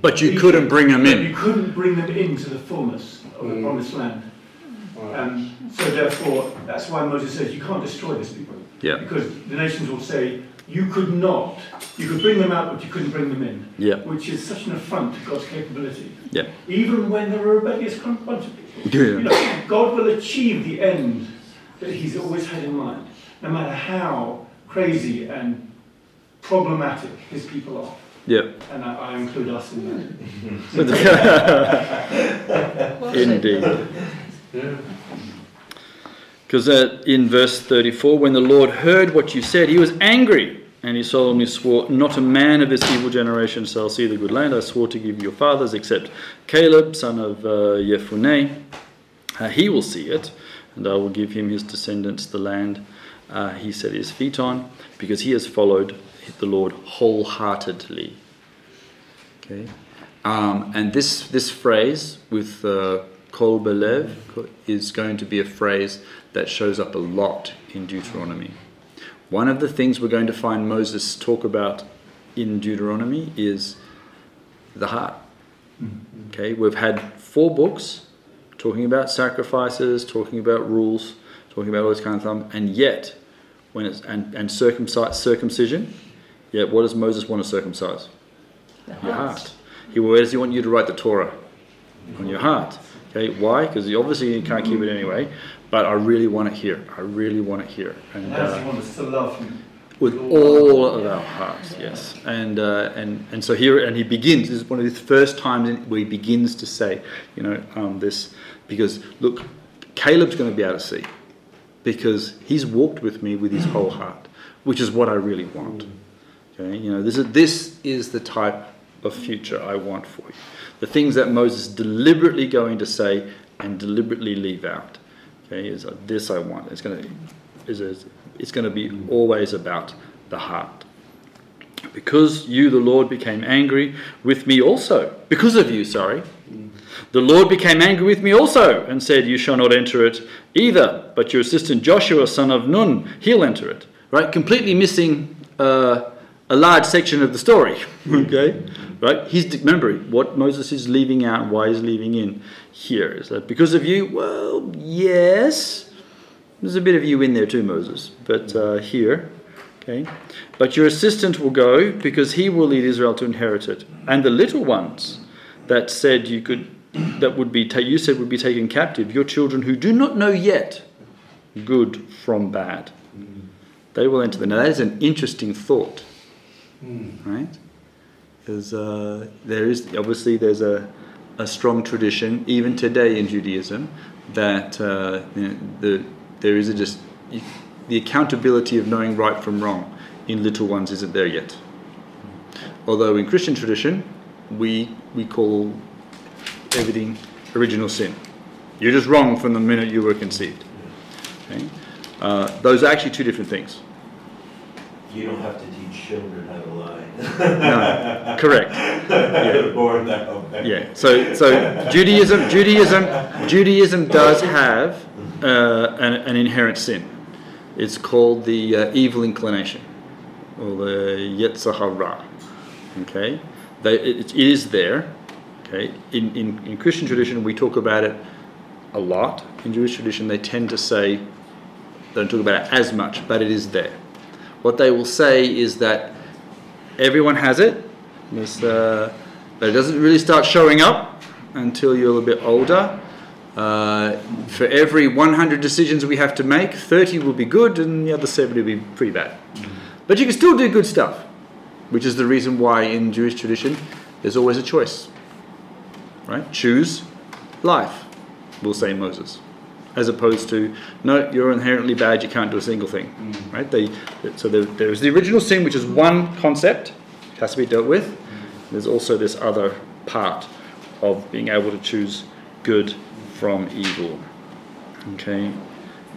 But you couldn't bring them in. You couldn't bring them into the fullness of the promised land. Um, so therefore, that's why Moses says you can't destroy this people. Yeah. Because the nations will say, you could not, you could bring them out, but you couldn't bring them in. Yeah. Which is such an affront to God's capability. Yeah. Even when there are a rebellious bunch of people. Yeah. You know, God will achieve the end that He's always had in mind, no matter how crazy and problematic His people are. Yeah. And I, I include us in that. the- Indeed. Because uh, in verse 34, when the Lord heard what you said, he was angry. And he solemnly swore, Not a man of this evil generation shall see the good land I swore to give your fathers, except Caleb, son of uh, Jephunneh. Uh, he will see it, and I will give him his descendants the land uh, he set his feet on, because he has followed the Lord wholeheartedly. Okay, um, and this this phrase with uh, kol belev is going to be a phrase that shows up a lot in Deuteronomy. One of the things we're going to find Moses talk about in Deuteronomy is the heart. Okay, we've had four books talking about sacrifices, talking about rules, talking about all this kind of stuff, and yet, when it's and, and circumcise, circumcision, yet what does Moses want to circumcise? Your heart. He, where does he want you to write the Torah? On your heart. Okay, why? Because obviously you can't keep it anyway, but I really want it here. I really want it here. And, uh, He want us to love Him? with all of our hearts, yes. And uh, and and so here, and he begins. This is one of his first times where he begins to say, you know, um, this because look, Caleb's going to be able to see because he's walked with me with his whole heart, which is what I really want. Okay, you know, this is this is the type of future I want for you. The things that Moses deliberately going to say and deliberately leave out. Okay, is this I want. It's going to is it's going to be always about the heart. Because you, the Lord, became angry with me also. Because of you, sorry. The Lord became angry with me also and said, You shall not enter it either, but your assistant Joshua, son of Nun, he'll enter it. Right? Completely missing uh, a large section of the story. okay? Right? He's remember what Moses is leaving out, why he's leaving in here. Is that because of you? Well, yes. There's a bit of you in there too, Moses. But uh, here, okay. But your assistant will go because he will lead Israel to inherit it. And the little ones that said you could, that would be, ta- you said would be taken captive, your children who do not know yet good from bad, they will enter. The, now that is an interesting thought, right? Because uh, there is obviously there's a, a strong tradition even today in Judaism that uh, you know, the there is a just the accountability of knowing right from wrong in little ones isn't there yet. Although in Christian tradition, we we call everything original sin. You're just wrong from the minute you were conceived. Okay? Uh, those are actually two different things. You don't have to children how to lie. No, correct. They're born that way. Yeah. So, so Judaism, Judaism, Judaism does have uh, an, an inherent sin. It's called the uh, evil inclination, or the Yetzer Hara. Okay, they, it, it is there. Okay, in, in in Christian tradition we talk about it a lot. In Jewish tradition they tend to say they don't talk about it as much, but it is there. What they will say is that everyone has it. Uh, but it doesn't really start showing up until you're a little bit older. Uh, for every 100 decisions we have to make, 30 will be good and the other 70 will be pretty bad. But you can still do good stuff, which is the reason why in Jewish tradition there's always a choice. Right? Choose life, will say Moses. As opposed to, no, you're inherently bad, you can't do a single thing. Mm. Right? They, so there, there's the original sin, which is one concept, it has to be dealt with. There's also this other part of being able to choose good from evil. Okay?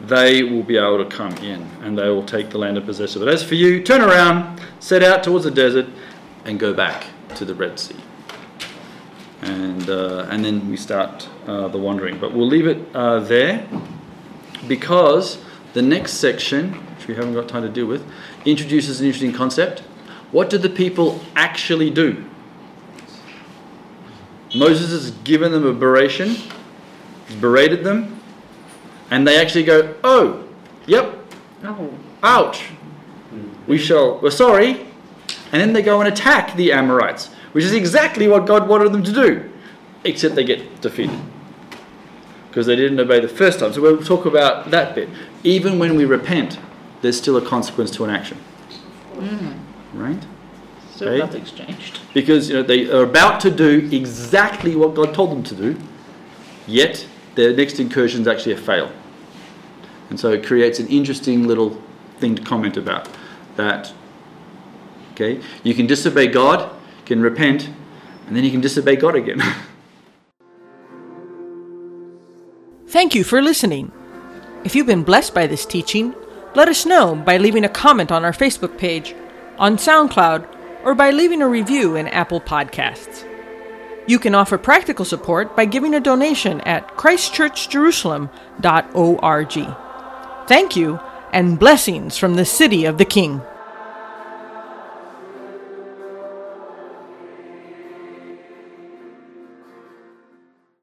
They will be able to come in and they will take the land and possess it. But as for you, turn around, set out towards the desert, and go back to the Red Sea. And, uh, and then we start uh, the wandering. But we'll leave it uh, there because the next section, which we haven't got time to deal with, introduces an interesting concept. What did the people actually do? Moses has given them a beration, berated them, and they actually go, "Oh, yep, Oh. ouch, we shall, we're sorry," and then they go and attack the Amorites, which is exactly what God wanted them to do, except they get defeated because they didn't obey the first time. So we'll talk about that bit. Even when we repent, there's still a consequence to an action, Mm. right? Still Okay. nothing's changed. because you know they are about to do exactly what God told them to do, yet their next incursion is actually a fail, and so it creates an interesting little thing to comment about. That okay, you can disobey God, can repent, and then you can disobey God again. Thank you for listening. If you've been blessed by this teaching, let us know by leaving a comment on our Facebook page, on SoundCloud, or by leaving a review in Apple Podcasts. You can offer practical support by giving a donation at christchurchjerusalem.org. Thank you, and blessings from the City of the King.